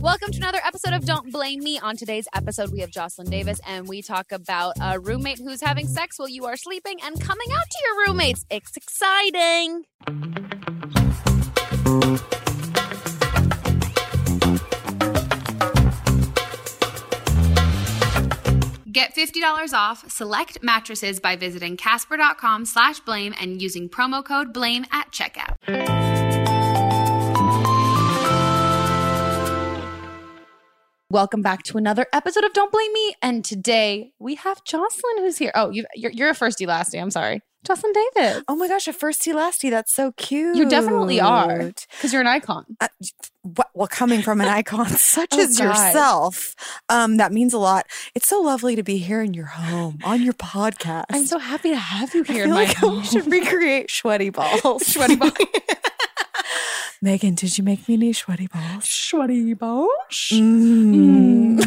Welcome to another episode of Don't Blame Me. On today's episode, we have Jocelyn Davis, and we talk about a roommate who's having sex while you are sleeping and coming out to your roommates. It's exciting. Get $50 off select mattresses by visiting casper.com slash blame and using promo code blame at checkout. Welcome back to another episode of Don't Blame Me. And today we have Jocelyn who's here. Oh, you, you're, you're a firsty lasty. I'm sorry. Jocelyn Davis. Oh my gosh, a firsty lasty. That's so cute. You definitely are because you're an icon. Uh, well, coming from an icon such Oh, as God. yourself, um, that means a lot. It's so lovely to be here in your home on your podcast. I'm so happy to have you I here in feel my like home. we should recreate sweaty balls. Sweaty balls. Megan, did you make me any sweaty balls? Sweaty balls. Mm.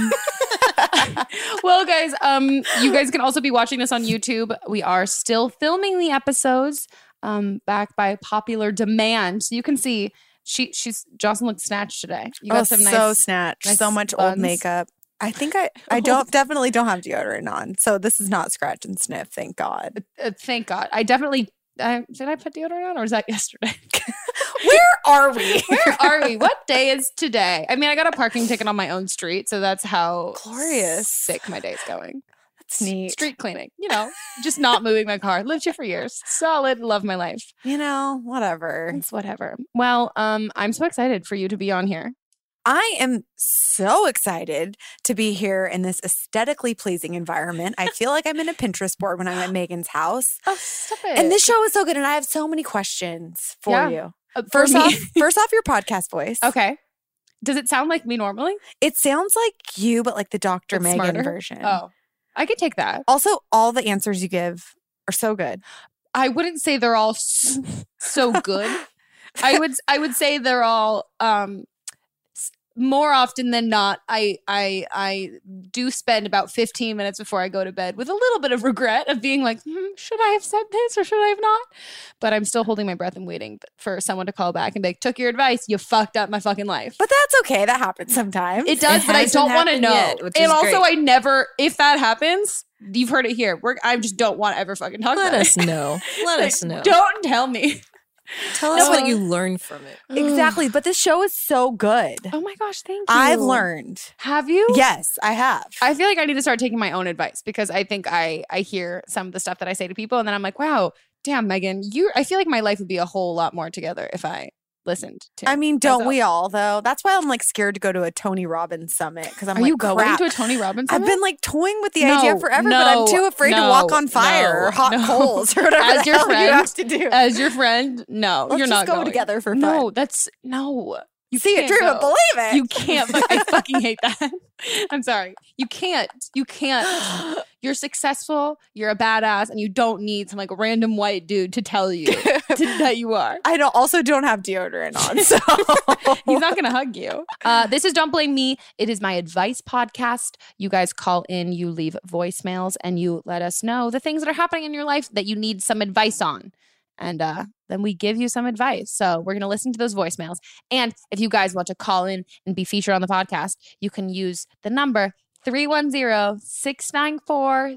Well, guys, um, you guys can also be watching this on YouTube. We are still filming the episodes, um, backed by popular demand. So you can see she she's Jocelyn looks snatched today. You oh, got some so snatched. nice so much buns. old makeup. I think I I don't definitely don't have deodorant on, so this is not scratch and sniff. Thank God. Uh, thank God. I definitely I, did I put deodorant on or was that yesterday? Are we? Where are we? What day is today? I mean, I got a parking ticket on my own street, so that's how Glorious. sick my day's going. That's neat. Street cleaning, you know, just not moving my car. Lived here for years. Solid. Love my life. You know, whatever. It's whatever. Well, um, I'm so excited for you to be on here. I am so excited to be here in this aesthetically pleasing environment. I feel like I'm in a Pinterest board when I'm at Megan's house. Oh, stop it. And this show is so good, and I have so many questions for Yeah. you. Uh, First me- off, first off, your podcast voice. okay. Does it sound like me normally? It sounds like you, but like the Dr. But Megan smarter? version. Oh, I could take that. Also, all the answers you give are so good. I wouldn't say they're all so good. I would I would say they're all um more often than not I I I do spend about 15 minutes before I go to bed with a little bit of regret of being like, hmm, should I have said this or should I have not? But I'm still holding my breath and waiting for someone to call back and be like, took your advice, you fucked up my fucking life. But that's okay. That happens sometimes. It does, It but I don't want to know. yet, and also, great. I never, if that happens, you've heard it here. We're, I just don't want to ever fucking talk to you. Let us it. know. Let Like, us know. Don't tell me. Tell us what you learned from it. Exactly. But this show is so good. Oh my gosh, thank you. I've learned. Have you? Yes, I have. I feel like I need to start taking my own advice because I think I I hear some of the stuff that I say to people and then I'm like, wow, damn, Megan, you. I feel like my life would be a whole lot more together if I listened to. I mean, don't myself. we all though? That's why I'm like scared to go to a Tony Robbins summit because I'm Are like, you going crap. to a Tony Robbins? Summit? I've been like toying with the idea No, forever, but I'm too afraid to walk on fire no, or hot no. coals or whatever As the your hell you friend, have to do. as your friend. No, Let's you're just not go going. together for No, that's no. You See it, dream it, believe it. You can't. I fucking hate that. I'm sorry. You can't. You can't. You're successful. You're a badass, and you don't need some like random white dude to tell you to, that you are. I don't also don't have deodorant on, so He's not going to hug you. Uh, this is Don't Blame Me. It is my advice podcast. You guys call in, you leave voicemails, and you let us know the things that are happening in your life that you need some advice on. And uh, then we give you some advice. So we're going to listen to those voicemails. And if you guys want to call in and be featured on the podcast, you can use the number 310 694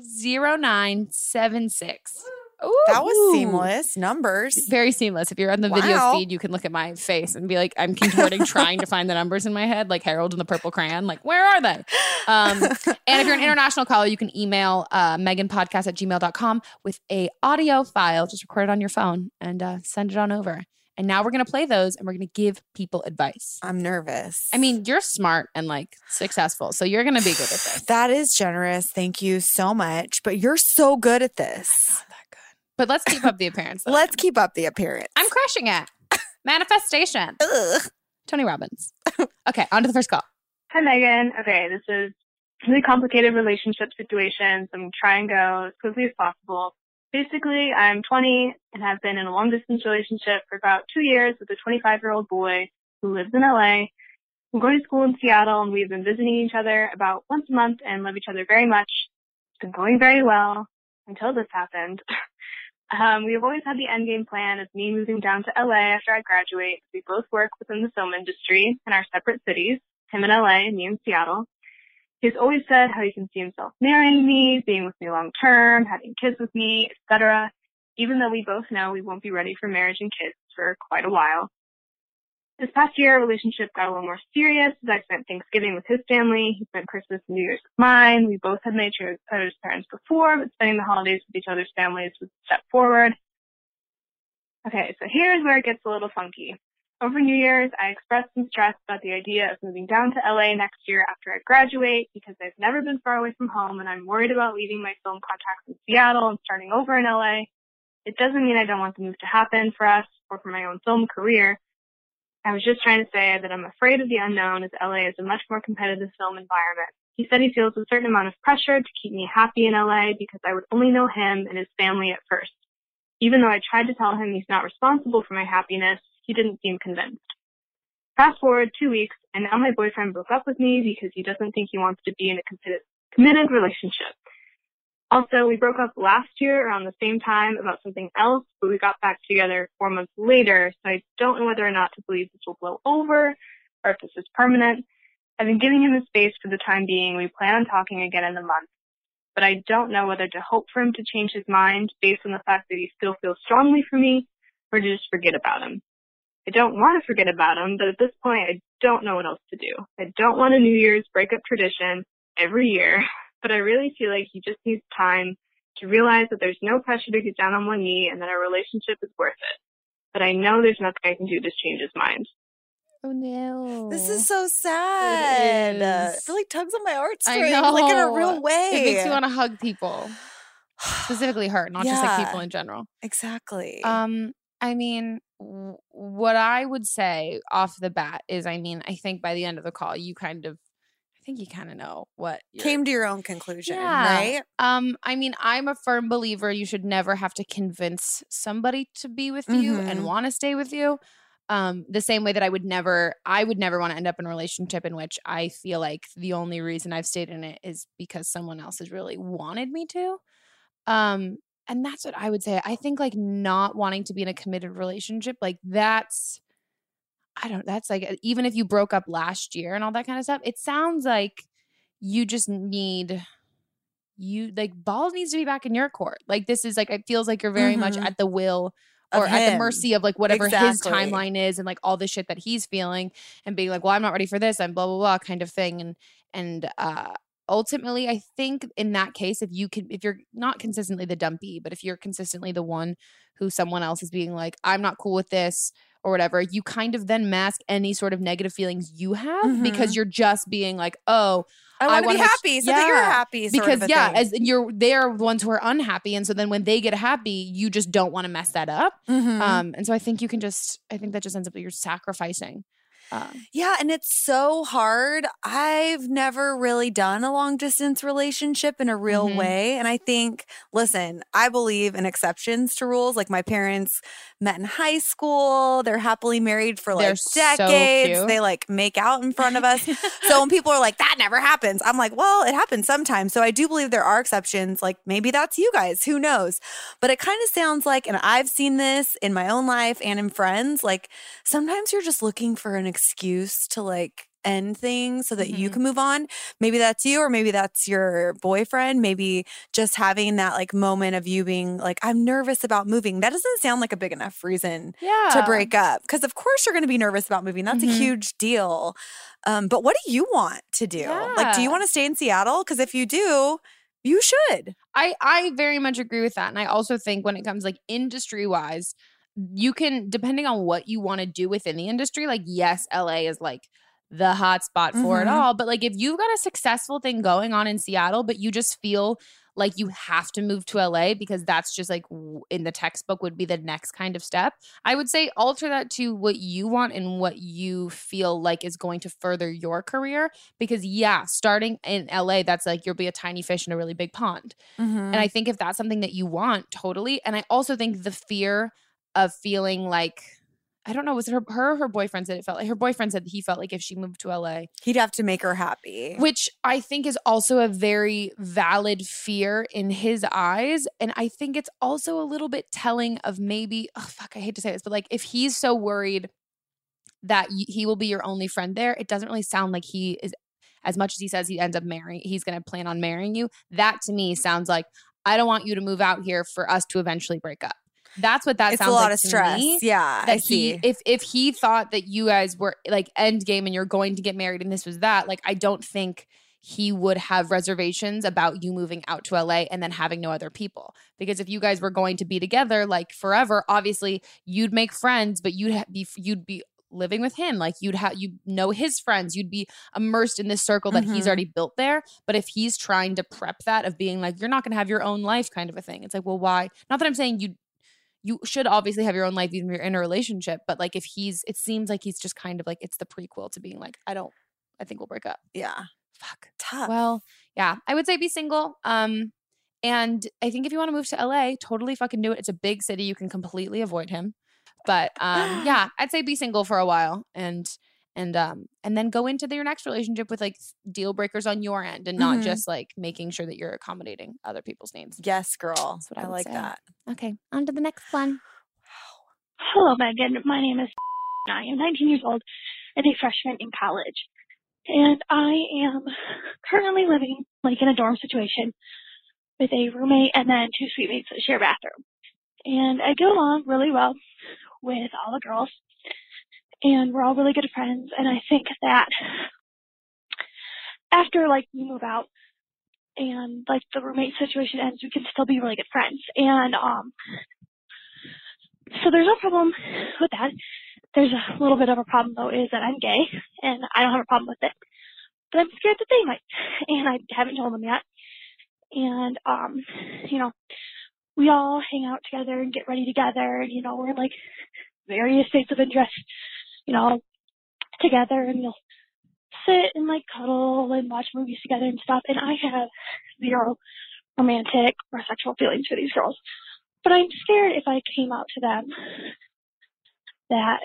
0976. That was seamless. Numbers. Very seamless. If you're on the video feed, you can look at my face and be like, I'm contorting, trying to find the numbers in my head, like Harold and the Purple Crayon. Like, where are they? Um, and if you're an international caller, you can email uh, meganpodcast at gmail.com with a audio file. Just record it on your phone and uh, send it on over. And now we're going to play those and we're going to give people advice. I'm nervous. I mean, you're smart and like successful, so you're going to be good at this. that is generous. Thank you so much. But you're so good at this. But let's keep up the appearance. though. Let's keep up the appearance. I'm crushing it. Manifestation. Ugh. Tony Robbins. Okay, on to the first call. Hi, Megan. Okay, this is a really complicated relationship situation, so I'm trying to go as quickly as possible. Basically, I'm 20 and have been in a long distance relationship for about two years with a 25 year old boy who lives in LA. We're going to school in Seattle and we've been visiting each other about once a month and love each other very much. It's been going very well until this happened. Um, we have always had the end game plan of me moving down to LA after I graduate. We both work within the film industry in our separate cities, him in LA and me in Seattle. He's always said how he can see himself marrying me, being with me long term, having kids with me, etc. Even though we both know we won't be ready for marriage and kids for quite a while. This past year, our relationship got a little more serious as I spent Thanksgiving with his family. He spent Christmas and New Year's with mine. We both had met each other's parents before, but spending the holidays with each other's families was a step forward. Okay, so here's where it gets a little funky. Over New Year's, I expressed some stress about the idea of moving down to LA next year after I graduate because I've never been far away from home and I'm worried about leaving my film contacts in Seattle and starting over in LA. It doesn't mean I don't want the move to happen for us or for my own film career. I was just trying to say that I'm afraid of the unknown as LA is a much more competitive film environment. He said he feels a certain amount of pressure to keep me happy in LA because I would only know him and his family at first. Even though I tried to tell him he's not responsible for my happiness, he didn't seem convinced. Fast forward two weeks, and now my boyfriend broke up with me because he doesn't think he wants to be in a committed, relationship. Also, we broke up last year around the same time about something else, but we got back together four months later, so I don't know whether or not to believe this will blow over or if this is permanent. I've been giving him the space for the time being. We plan on talking again in a month, but I don't know whether to hope for him to change his mind based on the fact that he still feels strongly for me or to just forget about him. I don't want to forget about him, but at this point, I don't know what else to do. I don't want a New Year's breakup tradition every year, but I really feel like he just needs time to realize that there's no pressure to get down on one knee and that our relationship is worth it. But I know there's nothing I can do to change his mind. Oh no. This is so sad. Uh, is. It really tugs on my I heartstrings, like in a real way. It makes you want to hug people, specifically her, not just like people in general. Exactly. Um, I mean, what I would say off the bat is, I mean, I think by the end of the call, you kind of, I think you kind of know what Came to your own conclusion, Yeah. right? Um, I mean, I'm a firm believer you should never have to convince somebody to be with you Mhm. and want to stay with you. Um, the same way that I would never, I would never want to end up in a relationship in which I feel like the only reason I've stayed in it is because someone else has really wanted me to. Um, and that's what I would say. I think like not wanting to be in a committed relationship, like that's, I don't, that's like, even if you broke up last year and all that kind of stuff, it sounds like you just need you like balls needs to be back in your court. Like this is like it feels like you're very much Mhm. at the will or at the mercy of like whatever his timeline is and like all the shit that he's feeling and being like, well, I'm not ready for this. I'm blah blah blah kind of thing. And and uh ultimately I think in that case, if you can if you're not consistently the dumpy, but if you're consistently the one who someone else is being like, I'm not cool with this or whatever, you kind of then mask any sort of negative feelings you have because Mhm. you're just being like, oh, I want to be happy so that you're happy. because yeah, thing. as you're they're the ones who are unhappy, and so then when they get happy, you just don't want to mess that up. Mhm. Um, and so I think you can just, I think that just ends up that you're sacrificing. Um, Yeah, and it's so hard. I've never really done a long distance relationship in a real Mhm. way. And I think, listen, I believe in exceptions to rules. Like my parents met in high school. They're happily married for They're like so decades. cute. They like make out in front of us. so when people are like, that never happens, I'm like, well, it happens sometimes. So I do believe there are exceptions. Like maybe that's you guys. Who knows? But it kind of sounds like, and I've seen this in my own life and in friends, like sometimes you're just looking for an excuse to like end things so that you Mhm. can move on. Maybe that's you, or maybe that's your boyfriend. Maybe just having that like moment of you being like, I'm nervous about moving. That doesn't sound like a big enough reason yeah. to break up. Because of course you're going to be nervous about moving. That's Mhm. a huge deal. Um, but what do you want to do? Like, do you want to stay in Seattle? Because if you do, you should. I I very much agree with that, and I also think when it comes like industry wise, you can depending on what you want to do within the industry. Like, yes, LA is like the hot spot for it Mhm. all, but like if you've got a successful thing going on in Seattle, but you just feel like you have to move to LA because that's just like in the textbook would be the next kind of step. I would say alter that to what you want and what you feel like is going to further your career because yeah, starting in LA that's like you'll be a tiny fish in a really big pond. And I think if that's something that you want, totally. And I also think the fear of feeling like I don't know, was it her her or her boyfriend said it felt like her boyfriend said he felt like if she moved to LA, He'd have to make her happy. which I think is also a very valid fear in his eyes. And I think it's also a little bit telling of maybe, oh, fuck, I hate to say this, but like if he's so worried that he will be your only friend there, it doesn't really sound like he is, as much as he says he ends up marrying, he's going to plan on marrying you. That to me sounds like, I don't want you to move out here for us to eventually break up. That's what that it's a sounds lot like of to stress. me yeah, that I see. he if if he thought that you guys were like end game and you're going to get married and this was that like i don't think he would have reservations about you moving out to LA and then having no other people because if you guys were going to be together like forever obviously you'd make friends but you'd ha- be you'd be living with him like you'd have you know his friends you'd be immersed in this circle that he's Mhm. already built there but if he's trying to prep that of being like you're not going to have your own life kind of a thing it's like well why not that i'm saying you you should obviously have your own life even if you're in a relationship but like if he's it seems like he's just kind of like it's the prequel to being like i don't i think we'll break up. Yeah, fuck. Tough. well yeah i would say be single um and i think if you want to move to la totally fucking do it. It's a big city you can completely avoid him but um yeah i'd say be single for a while and and um and then go into the, your next relationship with like deal breakers on your end and not Mhm. just like making sure that you're accommodating other people's needs yes, girl. That's what I I like say. that. okay on to the next one Hello, Megan. My name is. I am 19 years old and a freshman in college. And I am currently living like in a dorm situation with a roommate and then two suite mates that share a bathroom. And I get along really well with all the girls. And we're all really good friends. And I think that after like we move out and like the roommate situation ends, we can still be really good friends. And um so there's no problem with that. There's a little bit of a problem though is that I'm gay and I don't have a problem with it. But I'm scared that they might. And I haven't told them yet. And um, you know, we all hang out together and get ready together and you know, we're in like various states of interest, you know, together and you'll sit and like cuddle and watch movies together and stuff. And I have zero romantic or sexual feelings for these girls. But I'm scared if I came out to them that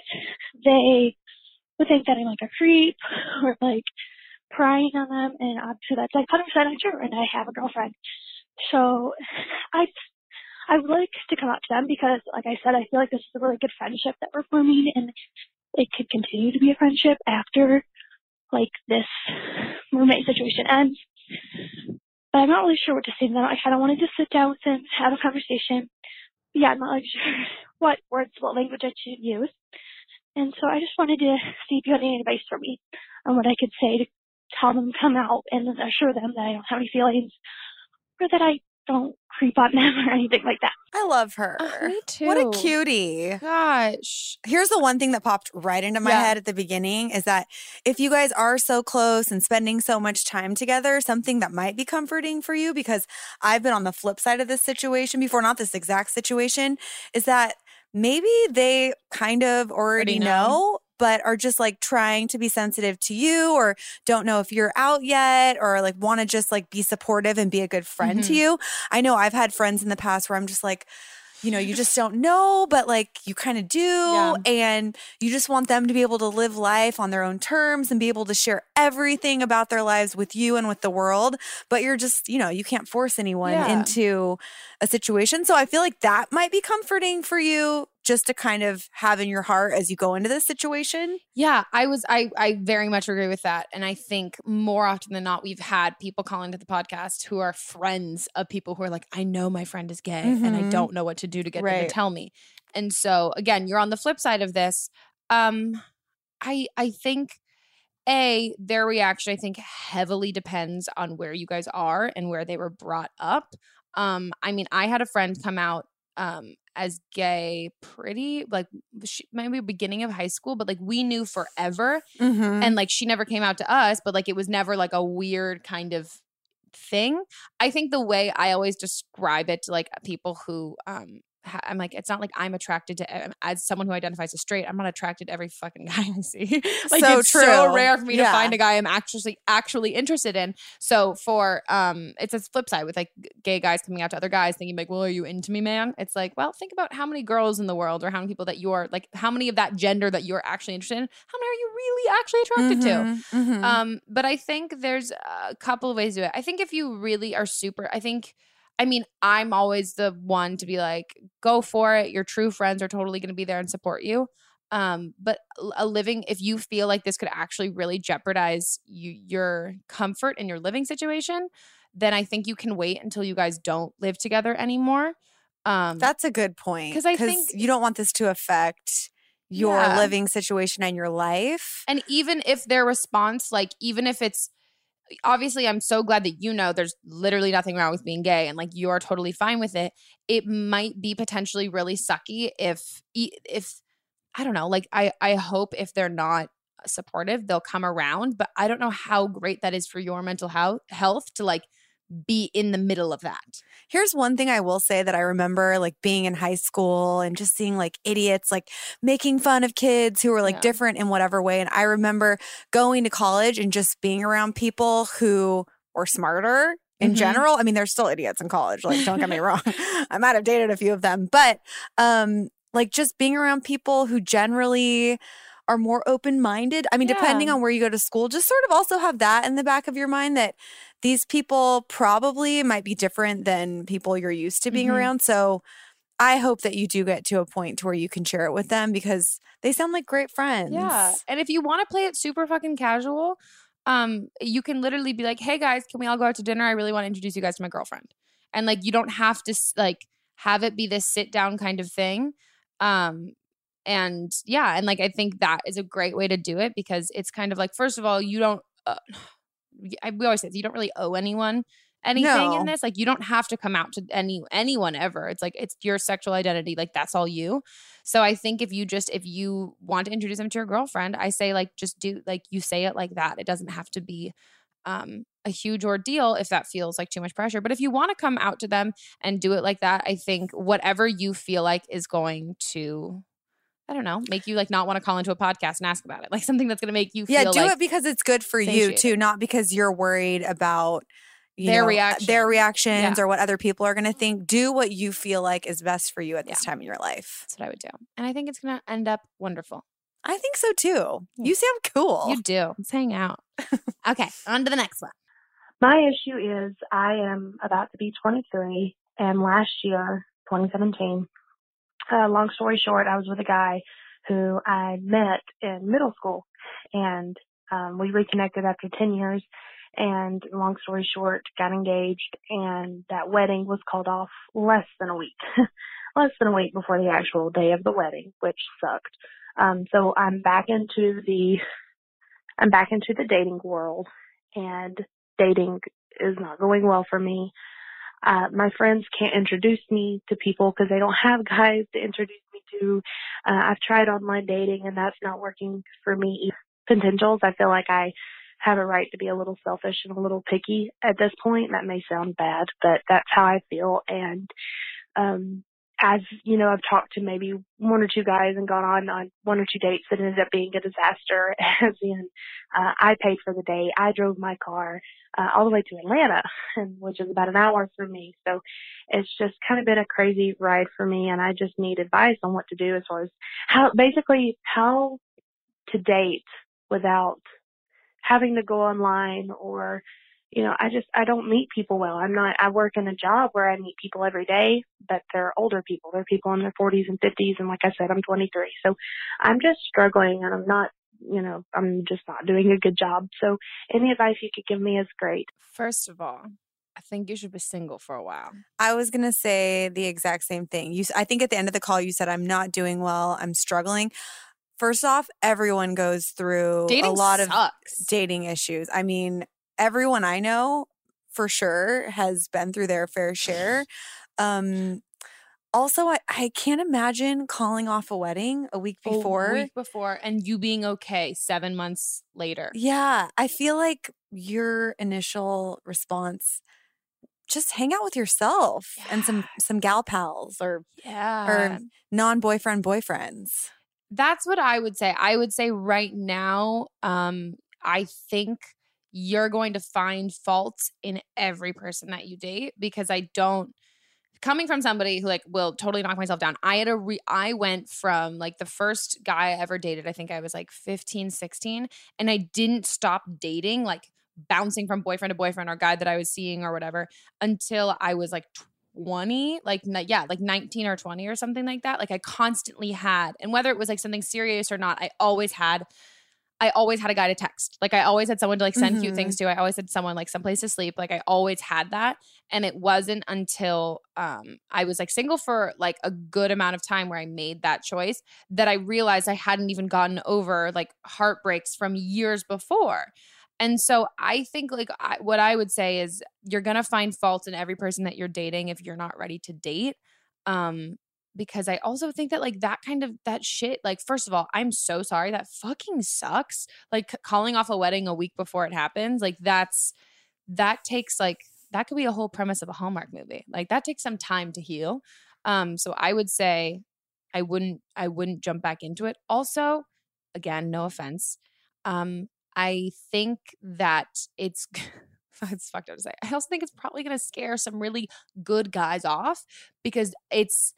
they would think that I'm like a creep or like prying on them and obviously that's like 100% untrue and I have a girlfriend. So I I would like to come out to them because like I said, I feel like this is a really good friendship that we're forming and it could continue to be a friendship after like this roommate situation ends. But I'm not really sure what to say to them. I kind of wanted to sit down with them, have a conversation. Yeah, I'm not like sure what words, what language I should use. And so I just wanted to see if you had any advice for me on what I could say to tell them to come out and assure them that I don't have any feelings or that I don't creep on them or anything like that. I love her. Uh, me too. What a cutie. Gosh. Here's the one thing that popped right into my Yeah. head at the beginning is that if you guys are so close and spending so much time together, something that might be comforting for you, because I've been on the flip side of this situation before, not this exact situation, is that maybe they kind of already Already know. know. But are just like trying to be sensitive to you or don't know if you're out yet or like want to just like be supportive and be a good friend to Mhm. you. I know I've had friends in the past where I'm just like, you know, you just don't know, but like you kind of do. Yeah. And you just want them to be able to live life on their own terms and be able to share everything about their lives with you and with the world. But you're just, you know, you can't force anyone Yeah. into a situation. So I feel like that might be comforting for you just to kind of have in your heart as you go into this situation. Yeah, I was I I very much agree with that. And I think more often than not we've had people call into the podcast who are friends of people who are like, I know my friend is gay and I Mhm. don't know what to do to get them to tell me. And so again, you're on the flip side of this. Um I I think a their reaction I think heavily depends on where you guys are and where they were brought up. Um I mean, I had a friend come out um as gay pretty like she, maybe beginning of high school but like we knew forever Mm-hmm. and like she never came out to us but like it was never like a weird kind of thing i think the way i always describe it to like people who um I'm like, it's not like I'm attracted to um, as someone who identifies as straight. I'm not attracted to every fucking guy I see. like So it's so rare for me to find a guy I'm actually actually interested in. So for um, it's a flip side with like gay guys coming out to other guys, thinking like, well, are you into me, man? It's like, well, think about how many girls in the world, or how many people that you're like, how many of that gender that you're actually interested in, how many are you really actually attracted to? Mhm, mhm. Um, but I think there's a couple of ways to do it. I think if you really are super, I think, I mean, I'm always the one to be like, go for it. Your true friends are totally going to be there and support you. Um, but a living, if you feel like this could actually really jeopardize you, your comfort in your living situation, then I think you can wait until you guys don't live together anymore. Um, That's a good point. Because I think- you don't want this to affect your Yeah. living situation and your life. And even if their response, like, even if it's obviously, I'm so glad that you know there's literally nothing wrong with being gay and like you're totally fine with it. It might be potentially really sucky if, if, I don't know, like, I, I hope if they're not supportive, they'll come around, but I don't know how great that is for your mental health, health to like be in the middle of that. Here's one thing I will say that I remember like being in high school and just seeing like idiots like making fun of kids who were like Yeah. different in whatever way. And I remember going to college and just being around people who were smarter in Mhm. general. I mean, there's still idiots in college, like don't get me wrong. I might have dated a few of them, but um like just being around people who generally are more open minded. I mean, depending on where you go to school, just sort of also have that in the back of your mind that these people probably might be different than people you're used to being Mhm. around. So I hope that you do get to a point to where you can share it with them because they sound like great friends. Yeah. And if you want to play it super fucking casual, um, you can literally be like, "Hey guys, can we all go out to dinner? I really want to introduce you guys to my girlfriend." And like, you don't have to like have it be this sit down kind of thing. Um, and yeah, and like I think that is a great way to do it because it's kind of like, first of all, you don't. Uh, I, we always say this, you don't really owe anyone anything No. in this. Like, you don't have to come out to any anyone ever. It's like it's your sexual identity. Like that's all you. So I think if you just if you want to introduce them to your girlfriend, I say like just do like you say it like that. It doesn't have to be um a huge ordeal if that feels like too much pressure. But if you want to come out to them and do it like that, I think whatever you feel like is going to I don't know, make you like not want to call into a podcast and ask about it. Like something that's going to make you Yeah, feel do like it because it's good for you too, not because you're worried about you Their know, reaction. their reactions, Yeah. or what other people are going to think. Do what you feel like is best for you at this time in your life. That's what I would do. And I think it's going to end up wonderful. I think so too. You sound cool. You do. Let's hang out. okay, on to the next one. My issue is I am about to be 23, and last year, 2017, uh, long story short, I was with a guy who I met in middle school, and um, we reconnected after 10 years. And long story short, got engaged, and that wedding was called off less than a week, less than a week before the actual day of the wedding, which sucked. Um, so I'm back into the, I'm back into the dating world, and dating is not going well for me. Uh, my friends can't introduce me to people because they don't have guys to introduce me to. Uh, I've tried online dating and that's not working for me. Potentials, I feel like I have a right to be a little selfish and a little picky at this point. That may sound bad, but that's how I feel. And, um, as you know, I've talked to maybe one or two guys and gone on on one or two dates that ended up being a disaster. As in, uh, I paid for the date, I drove my car uh, all the way to Atlanta, and which is about an hour from me. So it's just kind of been a crazy ride for me, and I just need advice on what to do as far as how, basically, how to date without having to go online or you know, I just I don't meet people well. I'm not I work in a job where I meet people every day, but they're older people. They're people in their 40s and 50s and like I said, I'm 23. So I'm just struggling and I'm not, you know, I'm just not doing a good job. So any advice you could give me is great. First of all, I think you should be single for a while. I was gonna say the exact same thing. You, I think at the end of the call, you said I'm not doing well. I'm struggling. First off, everyone goes through a Dating lot of dating issues. I mean, everyone I know for sure has been through their fair share. Um, also, I, I can't imagine calling off a wedding a week before. A week before, and you being okay seven months later. Yeah, I feel like your initial response just hang out with yourself and some some gal pals or Yeah. or non-boyfriend boyfriends. That's what I would say. I would say right now, um, I think you're going to find faults in every person that you date because I don't coming from somebody who like will totally knock myself down. I had a re I went from like the first guy I ever dated, I think I was like 15, 16, and I didn't stop dating, like bouncing from boyfriend to boyfriend or guy that I was seeing or whatever until I was like 20 like yeah like 19 or 20 or something like that like i constantly had and whether it was like something serious or not i always had i always had a guy to text. Like i always had someone to like send cute Mhm. things to. I always had someone like someplace to sleep. Like i always had that. And it wasn't until um i was like single for like a good amount of time where i made that choice that i realized i hadn't even gotten over like heartbreaks from years before. And so I think like I, what I would say is you're going to find faults in every person that you're dating if you're not ready to date. Um because I also think that like that kind of that shit like first of all, I'm so sorry that fucking sucks. Like c- calling off a wedding a week before it happens, like that's that takes like that could be a whole premise of a Hallmark movie. Like that takes some time to heal. Um so I would say I wouldn't I wouldn't jump back into it. Also, again, no offense. Um I think that it's it's fucked up to say. I also think it's probably going to scare some really good guys off because it's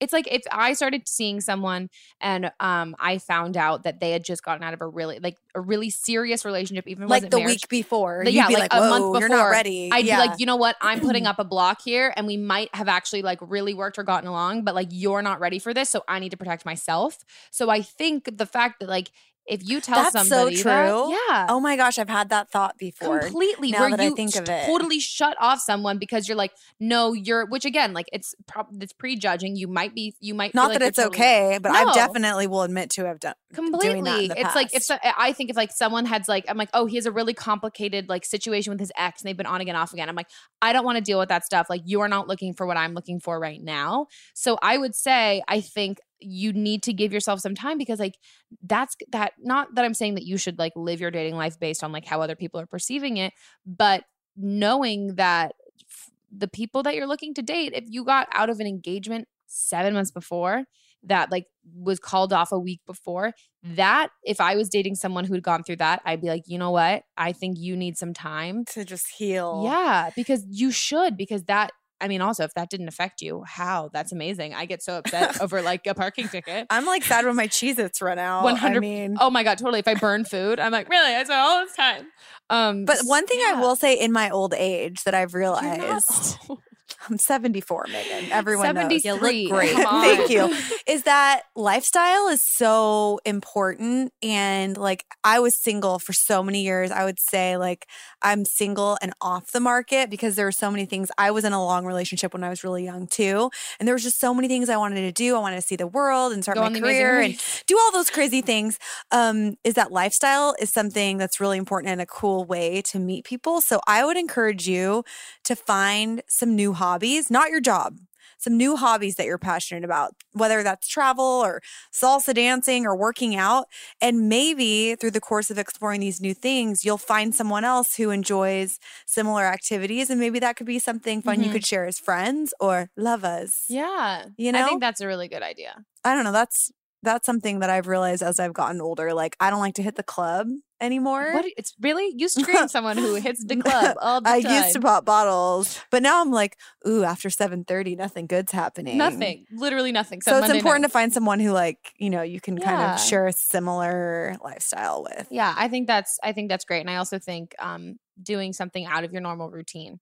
it's like if I started seeing someone and um I found out that they had just gotten out of a really like a really serious relationship, even Like the marriage, week before, you'd yeah, be like, like, a month before, you're not ready." I'd Yeah. be like, you know what? I'm putting up a block here, and we might have actually like really worked or gotten along, but like you're not ready for this, so I need to protect myself. So I think the fact that like if you tell That's so true. that- yeah, Oh my gosh, I've had that thought before. completely Now where that you I think of it, totally shut off someone because you're like no you're which again like it's prob- it's prejudging. You might be you might not like that it's totally- okay, but I definitely will admit to have done completely. it's like if so, i think if like someone has like i'm like oh he has a really complicated like situation with his ex and they've been on again off again. I'm like i don't want to deal with that stuff. Like you are not looking for what i'm looking for right now. So i would say i think you need to give yourself some time because like that's that not that i'm saying that you should like live your dating life based on like how other people are perceiving it but knowing that f- the people that you're looking to date if you got out of an engagement 7 months before that like was called off a week before that if i was dating someone who'd gone through that i'd be like you know what? I think you need some time. To just heal. Yeah because you should because that i mean also if that didn't affect you how? That's amazing. I get so upset over like a parking ticket. I'm like sad when my Cheez Its run out. 100 I mean, oh my god totally. If i burn food i'm like really? I spent all this time. Um but one thing I will say in my old age that I've realized I'm 74, Megan. Everyone knows. You 73. look great. Thank you. Is that lifestyle is so important. And like I was single for so many years. I would say like I'm single and off the market because there were so many things. I was in a long relationship when I was really young too. And there was just so many things I wanted to do. I wanted to see the world and start Go my on the Amazing career and do all those crazy things. Um, is that lifestyle is something that's really important and a cool way to meet people. So I would encourage you to find some new hobbies, not your job, some new hobbies that you're passionate about, whether that's travel or salsa dancing or working out. And maybe through the course of exploring these new things, you'll find someone else who enjoys similar activities. And maybe that could be something fun you Mhm. could share as friends or lovers. yeah You know, i think that's a really good idea I don't know. That's that's something that I've realized as I've gotten older. Like I don't like to hit the club anymore. what it's really you scream someone who hits the club all the I time used to pop bottles, but now I'm like, ooh, after seven thirty, nothing good's happening. nothing literally nothing So it's Monday important night. to find someone who like you know you can kind of share a similar lifestyle with. Yeah, I think that's I think that's great, and I also think um, doing something out of your normal routine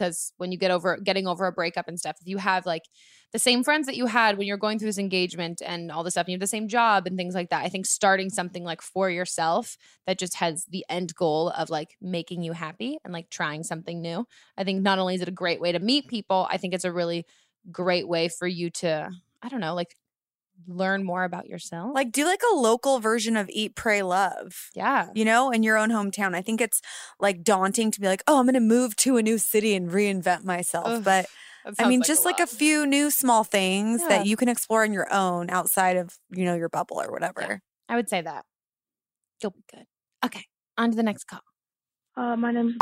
because when you get over getting over a breakup and stuff, if you have like the same friends that you had when you're going through this engagement and all this stuff, and you have the same job and things like that. I think starting something like for yourself that just has the end goal of like making you happy and like trying something new. I think not only is it a great way to meet people, I think it's a really great way for you to I don't know like learn more about yourself. Like do like a local version of Eat, Pray, Love. yeah, You know, in your own hometown. I think it's like daunting to be like, oh, I'm going to move to a new city and reinvent myself. Ugh, but I sounds mean, just like a few new small things Yeah. that you can explore on your own outside of, you know, your bubble or whatever. I would say that. You'll be good. Okay, on to the next call. Uh, my name's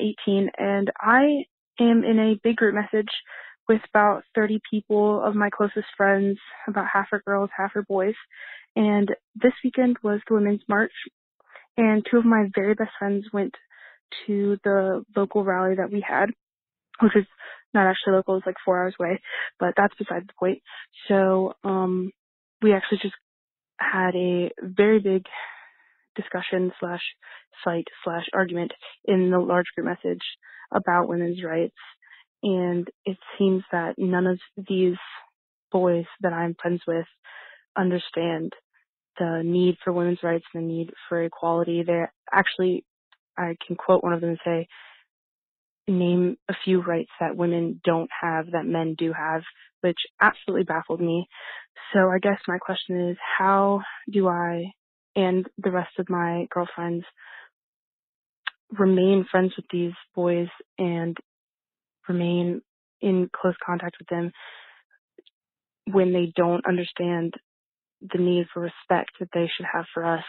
18, and I am in a big group message with about 30 people of my closest friends. About half are girls, half are boys. And this weekend was the Women's March, and two of my very best friends went to the local rally that we had, which is not actually local, it's like four hours away, but that's beside the point. So, um, we actually just had a very big discussion slash fight slash argument in the large group message about women's rights. And it seems that none of these boys that I'm friends with understand the need for women's rights and the need for equality. They actually, I can quote one of them and say, name a few rights that women don't have that men do have, which absolutely baffled me. So I guess my question is, how do I and the rest of my girlfriends remain friends with these boys and remain in close contact with them when they don't understand the need for respect that they should have for us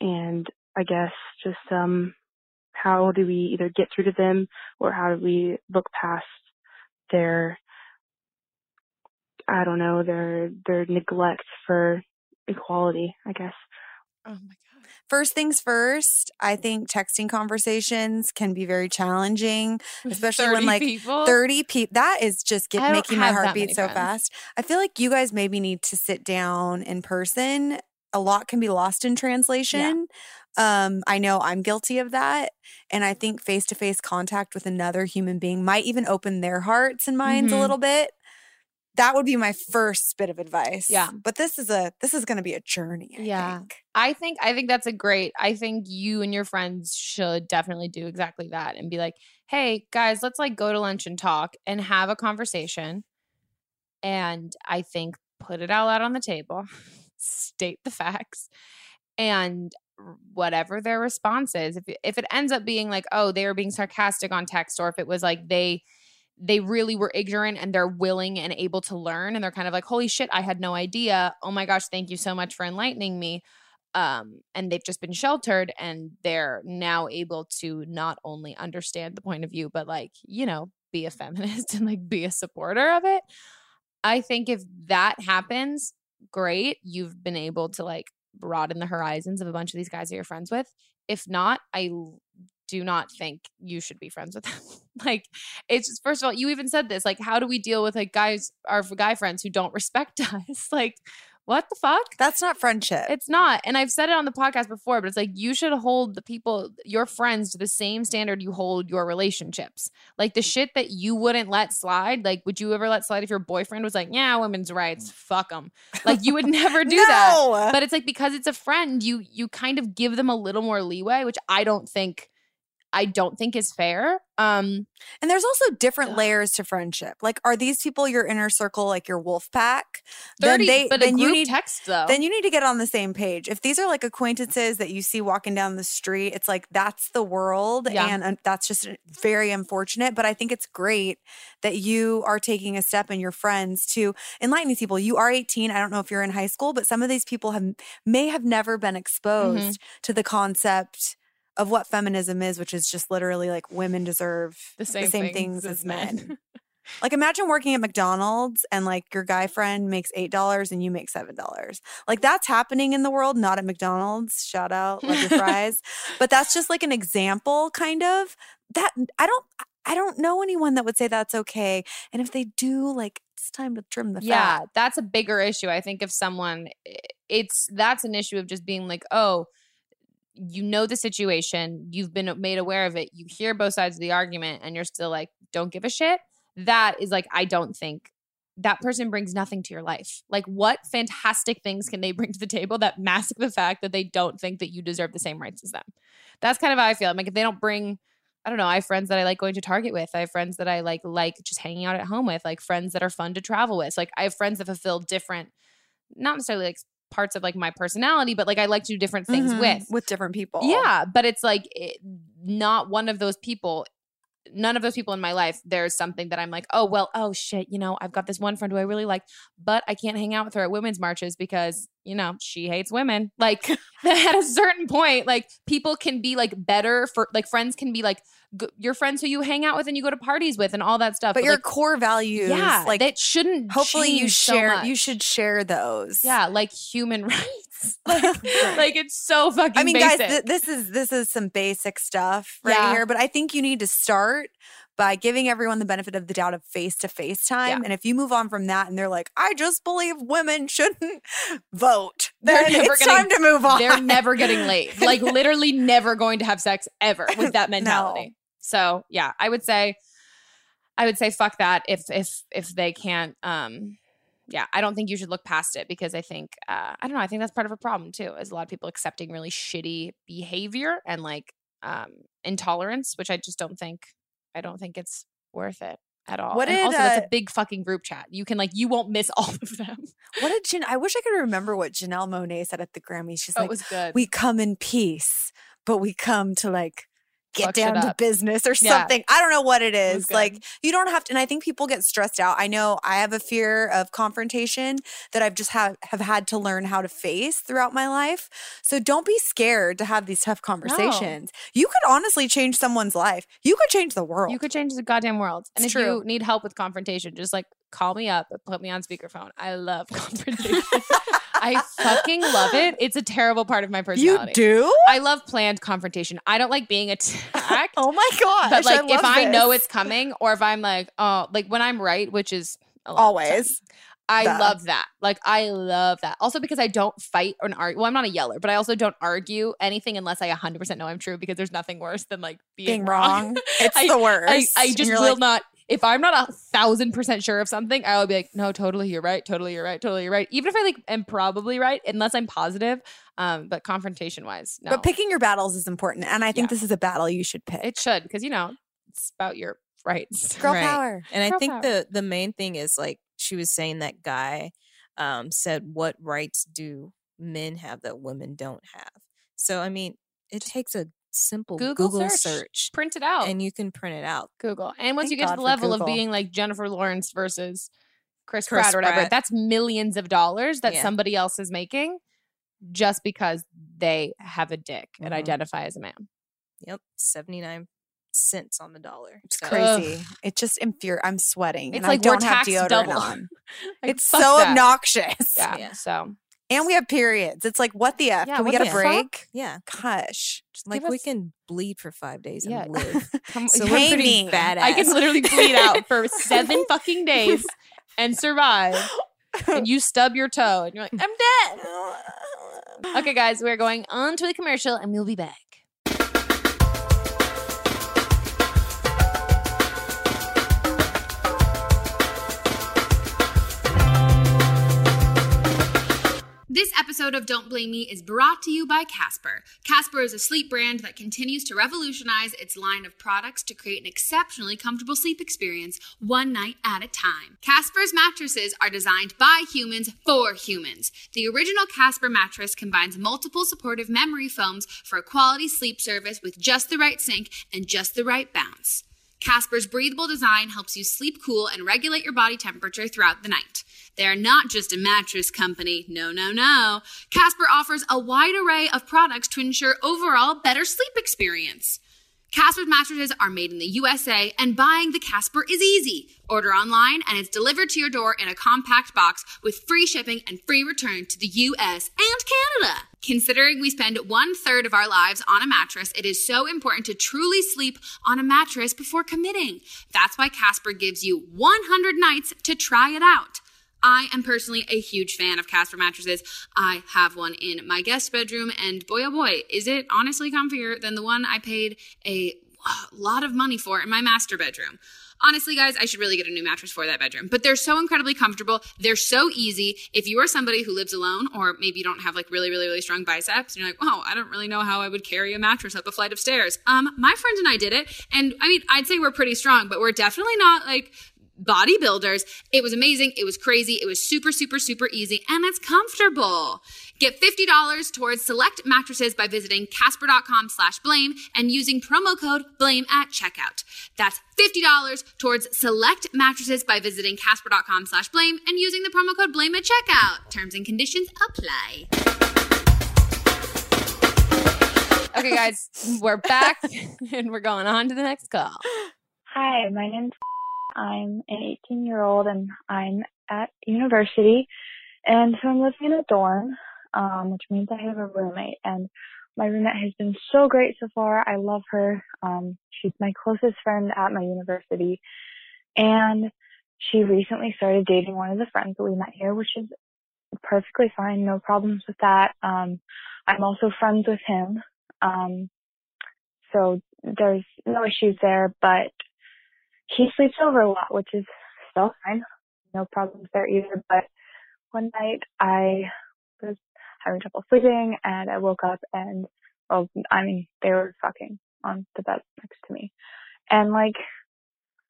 and i guess just um how do we either get through to them or how do we look past their i don't know their their neglect for equality i guess Oh my. First things first, I think texting conversations can be very challenging, especially when like people? 30 people. That is just get, making my heart beat so friends. fast. I feel like you guys maybe need to sit down in person. A lot can be lost in translation. Um, I know I'm guilty of that. And I think face to face contact with another human being might even open their hearts and minds a Mhm. little bit. That would be my first bit of advice. Yeah. But this is a this is gonna be a journey. I Yeah. think. I think I think that's a great. I think you and your friends should definitely do exactly that and be like, "Hey guys, let's like go to lunch and talk and have a conversation." And I think put it all out on the table, state the facts, and whatever their response is. If if it ends up being like, "Oh, they were being sarcastic on text," or if it was like they they really were ignorant and they're willing and able to learn and they're kind of like holy shit i had no idea oh my gosh thank you so much for enlightening me um and they've just been sheltered and they're now able to not only understand the point of view but like you know be a feminist and like be a supporter of it i think if that happens great. You've been able to like broaden the horizons of a bunch of these guys that you're friends with. If not, I do not think you should be friends with them. like, it's just, first of all, you even said this. Like, how do we deal with like guys, our guy friends who don't respect us? like, what the fuck? That's not friendship. It's not. And I've said it on the podcast before, but it's like you should hold the people, your friends, to the same standard you hold your relationships. Like the shit that you wouldn't let slide. Like, would you ever let slide if your boyfriend was like, yeah, women's rights, mm. fuck them? Like, you would never do No. that. But it's like because it's a friend, you you kind of give them a little more leeway, which I don't think. I don't think is fair. Um, And there's also different layers to friendship. Like, are these people your inner circle, like your wolf pack? 30, but a you need text, though. Then you need to get on the same page. If these are like acquaintances that you see walking down the street, it's like that's the world, Yeah. and uh, that's just very unfortunate. But I think it's great that you are taking a step and your friends to enlighten these people. You are 18. I don't know if you're in high school, but some of these people have may have never been exposed Mm-hmm. to the concept of what feminism is, which is just literally like women deserve the same, things, as men. like imagine working at McDonald's and like your guy friend makes eight dollars and you make seven dollars. Like that's happening in the world, not at McDonald's. Shout out, love your fries. but that's just like an example, kind of. That I don't I don't know anyone that would say that's okay. And if they do, like it's time to trim the yeah fat. Yeah, that's a bigger issue i think if someone it's that's an issue of just being like oh you know the situation you've been made aware of it you hear both sides of the argument and you're still like don't give a shit that is like i don't think that person brings nothing to your life like what fantastic things can they bring to the table that mask the fact that they don't think that you deserve the same rights as them that's kind of how i feel i'm like if they don't bring I don't know. I have friends that I like going to Target with. I have friends that I like like just hanging out at home with. Like friends that are fun to travel with. Like I have friends that fulfill different, not necessarily like parts of like my personality, but like I like to do different things Mhm, with. with different people. Yeah, but it's like it, not one of those people. None of those people in my life. There's something that I'm like, oh well, oh shit. You know, I've got this one friend who I really like, but I can't hang out with her at women's marches because you know she hates women. Like at a certain point, like people can be like better for like friends can be like g- your friends who you hang out with and you go to parties with and all that stuff. But your like, core values, yeah, like that shouldn't. hopefully you change so share you should share those. Yeah, like human rights. like, like it's so fucking. I mean, basic. guys, th- this is this is some basic stuff right Yeah. here, but I think you need to start by giving everyone the benefit of the doubt of face to face time. Yeah. And if you move on from that and they're like, I just believe women shouldn't vote, They're then never it's getting- time to move on. They're never getting laid. Like literally never going to have sex ever with that mentality. So yeah, I would say I would say fuck that if if if they can't um yeah, I don't think you should look past it because I think uh I don't know, I think that's part of a problem too, is a lot of people accepting really shitty behavior and like um intolerance, which I just don't think I don't think it's worth it at all. What and did, also it's uh, a big fucking group chat. You can like you won't miss all of them. What did Jan- I wish I could remember what Janelle Monáe said at the Grammys. She's Oh, like, was good. we come in peace, but we come to like get down to business or Yeah. something. I don't know what it is. It was is. good. like you don't have to and I think people get stressed out. I know I have a fear of confrontation that I've just have have had to learn how to face throughout my life. So don't be scared to have these tough conversations. You could honestly change someone's life. You could change the world. You could change the goddamn world. And It's if true. you need help with confrontation, just like call me up put me on speakerphone. I love confrontation. I fucking love it. It's a terrible part of my personality. you do? I love planned confrontation. I don't like being attacked. Oh my god! but like I if I know it's coming or if I'm like, oh, like when I'm right, which is a lot of time, always. I Duh. love that. Like I love that. Also because I don't fight or argue. Well, I'm not a yeller, but I also don't argue anything unless I 100% know I'm true because there's nothing worse than like being, being wrong. It's I- the worst. I, I just will like, not. If I'm not a thousand percent sure of something, I will be like, no, totally, you're right. Totally, you're right. Totally, you're right. Even if I like am probably right, unless I'm positive. Um, but confrontation wise, no, But picking your battles is important. And I think Yeah. this is a battle you should pick. it should because you know it's about your rights. Girl Right. power. And I think power. the the main thing is like she was saying that guy um said what rights do men have that women don't have. So I mean, it takes a simple Google, Google, search. search, print it out, and you can print it out. Google. And once Thank you get God to the for level of being like Jennifer Lawrence versus Chris, Chris Pratt or whatever, Pratt. that's millions of dollars that Yeah. somebody else is making just because they have a dick and Mhm. identify as a man. Yep, 79 cents on the dollar. It's So- crazy. It just infuri I'm sweating. It's and like I we're don't have deodorant double. on. Like, it's so that. obnoxious. Yeah. Yeah. So And we have periods. It's like, what the F? Yeah, Can we get a the fuck? break? Yeah. Gosh. Like give we can bleed for five days Yeah. and live. come, So we're pretty me. badass. I can literally bleed out for seven fucking days and survive. And you stub your toe and you're like, I'm dead. Okay, guys, we're going on to a commercial and we'll be back. This episode of Don't Blame Me is brought to you by Casper. Casper is a sleep brand that continues to revolutionize its line of products to create an exceptionally comfortable sleep experience one night at a time. Casper's mattresses are designed by humans for humans. The original Casper mattress combines multiple supportive memory foams for a quality sleep service with just the right sink and just the right bounce. Casper's breathable design helps you sleep cool and regulate your body temperature throughout the night. They are not just a mattress company. No, no, no. Casper offers a wide array of products to ensure overall better sleep experience. Casper's mattresses are made in the USA, and buying the Casper is easy. Order online, and it's delivered to your door in a compact box with free shipping and free return to the US and Canada. Considering we spend one third of our lives on a mattress, it is so important to truly sleep on a mattress before committing. That's why Casper gives you 100 nights to try it out. I am personally a huge fan of Casper mattresses. I have one in my guest bedroom, and boy oh boy, is it honestly comfier than the one I paid a lot of money for in my master bedroom. Honestly, guys, I should really get a new mattress for that bedroom. But they're so incredibly comfortable. They're so easy. If you are somebody who lives alone, or maybe you don't have like really, really, really strong biceps, and you're like, oh, I don't really know how I would carry a mattress up a flight of stairs. Um, my friend and I did it, and I mean, I'd say we're pretty strong, but we're definitely not like bodybuilders. It was amazing. It was crazy. It was super, super, super easy, and it's comfortable. Get $50 towards select mattresses by visiting casper.com slash blame and using promo code blame at checkout. That's $50 towards select mattresses by visiting casper.com slash blame and using the promo code blame at checkout. Terms and conditions apply. Okay, guys, we're back and we're going on to the next call. Hi, my name's I'm an 18 year old and I'm at university. And so I'm living in a dorm, um, which means I have a roommate. And my roommate has been so great so far. I love her. Um, she's my closest friend at my university. And she recently started dating one of the friends that we met here, which is perfectly fine. No problems with that. Um, I'm also friends with him. Um, so there's no issues there, but he sleeps over a lot, which is still fine. No problems there either. But one night I was having trouble sleeping and I woke up and, well, I mean, they were fucking on the bed next to me. And like,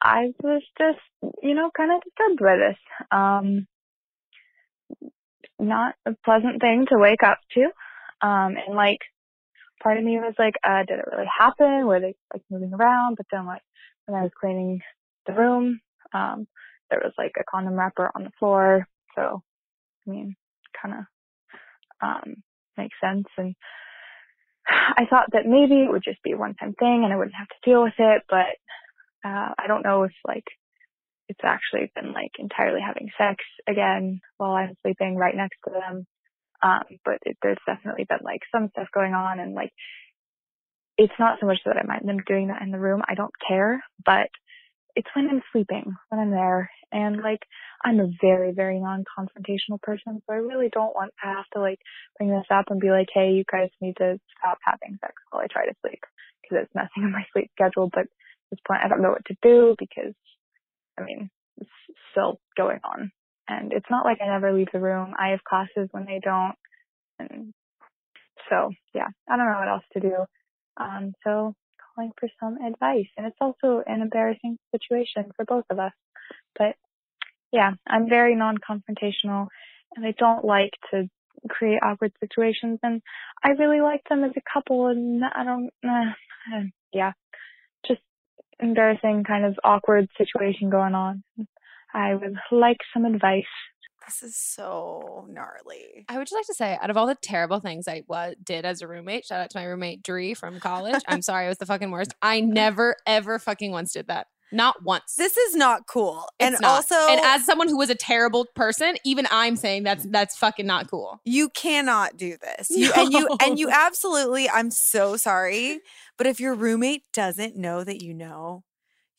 I was just, you know, kind of disturbed by this. Um, not a pleasant thing to wake up to. Um, and like, part of me was like, uh, did it really happen? Were they like moving around? But then like, when I was cleaning the room, um, there was like a condom wrapper on the floor. So, I mean, kind of, um, makes sense. And I thought that maybe it would just be a one time thing and I wouldn't have to deal with it. But, uh, I don't know if like it's actually been like entirely having sex again while I'm sleeping right next to them. Um, but it, there's definitely been like some stuff going on and like, it's not so much that I mind them doing that in the room. I don't care, but it's when I'm sleeping, when I'm there. And like, I'm a very, very non-confrontational person. So I really don't want to have to like bring this up and be like, hey, you guys need to stop having sex while I try to sleep because it's messing with my sleep schedule. But at this point, I don't know what to do because, I mean, it's still going on. And it's not like I never leave the room. I have classes when they don't. And so, yeah, I don't know what else to do. Um, so calling for some advice. And it's also an embarrassing situation for both of us. But yeah, I'm very non-confrontational and I don't like to create awkward situations and I really like them as a couple and I don't, uh, yeah, just embarrassing kind of awkward situation going on. I would like some advice. This is so gnarly. I would just like to say, out of all the terrible things I wa- did as a roommate, shout out to my roommate Dree from college. I'm sorry, I was the fucking worst. I never, ever fucking once did that. Not once. This is not cool. It's and not. also, and as someone who was a terrible person, even I'm saying that's that's fucking not cool. you cannot do this. You and you and you absolutely. I'm so sorry, but if your roommate doesn't know that you know,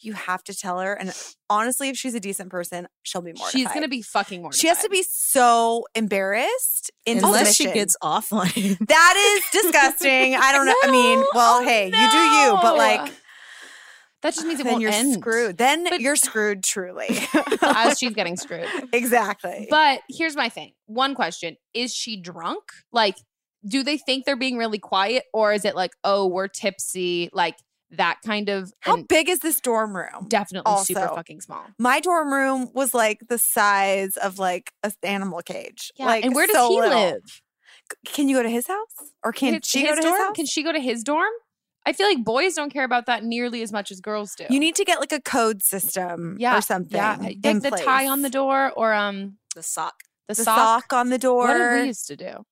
you have to tell her. And honestly, if she's a decent person, she'll be mortified. She's gonna be fucking mortified. She has to be so embarrassed in Unless she submission. gets offline. That is disgusting. I don't know. I mean, well, oh, hey, you do you, but like That just means it then won't you're end. screwed. Then you're screwed truly. as she's getting screwed. exactly. But here's my thing. One question: Is she drunk? Like, do they think they're being really quiet, or is it like, oh, we're tipsy? Like that kind of. How and big is this dorm room? Definitely super fucking small. My dorm room was like the size of like an animal cage. Yeah, like, and where does so he little. live? Can you go to his house, or can His- she his go to dorm? his house? Can she go to his dorm? I feel like boys don't care about that nearly as much as girls do. You need to get like a code system yeah, or something. Yeah, like the tie on the door or um the sock. the, The sock. sock on the door. What did we used to do?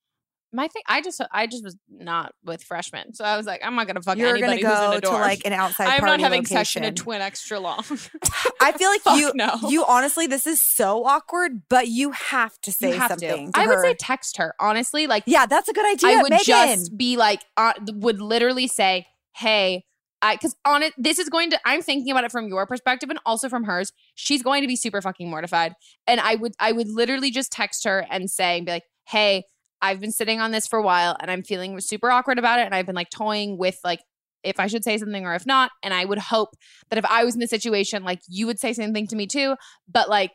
My thing, I just, I just was not with freshmen, so I was like, I'm not gonna fuck You're gonna anybody who's in go a to like an outside I'm not having sex in a twin extra long. I feel like you, no. you honestly, this is so awkward, but you have to say have something. To. I would say text her honestly. Like, yeah, that's a good idea. I would Megan. just be like, uh, would literally say, "Hey, I," because on it, this is going to. I'm thinking about it from your perspective and also from hers. She's going to be super fucking mortified, and I would, I would literally just text her and say, and be like, "Hey, I've been sitting on this for a while, and I'm feeling super awkward about it, and I've been like toying with like." If I should say something or if not. And I would hope that if I was in the situation, like you would say something to me too. But like,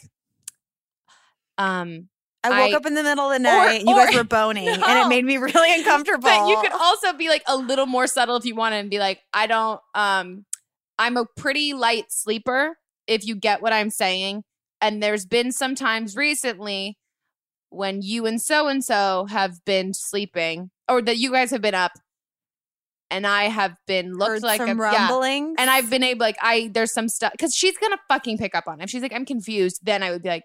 um, I woke I- up in the middle of the or- night. and you guys were boning, and it made me really uncomfortable. But you could also be like a little more subtle if you wanted and be like, I don't um I'm a pretty light sleeper, if you get what I'm saying. And there's been some times recently when you and so and so have been sleeping, or that you guys have been up, and I have been looked Heard like some a yeah. And I've been able like I there's some stuff because she's gonna fucking pick up on it. If she's like, I'm confused, then I would be like,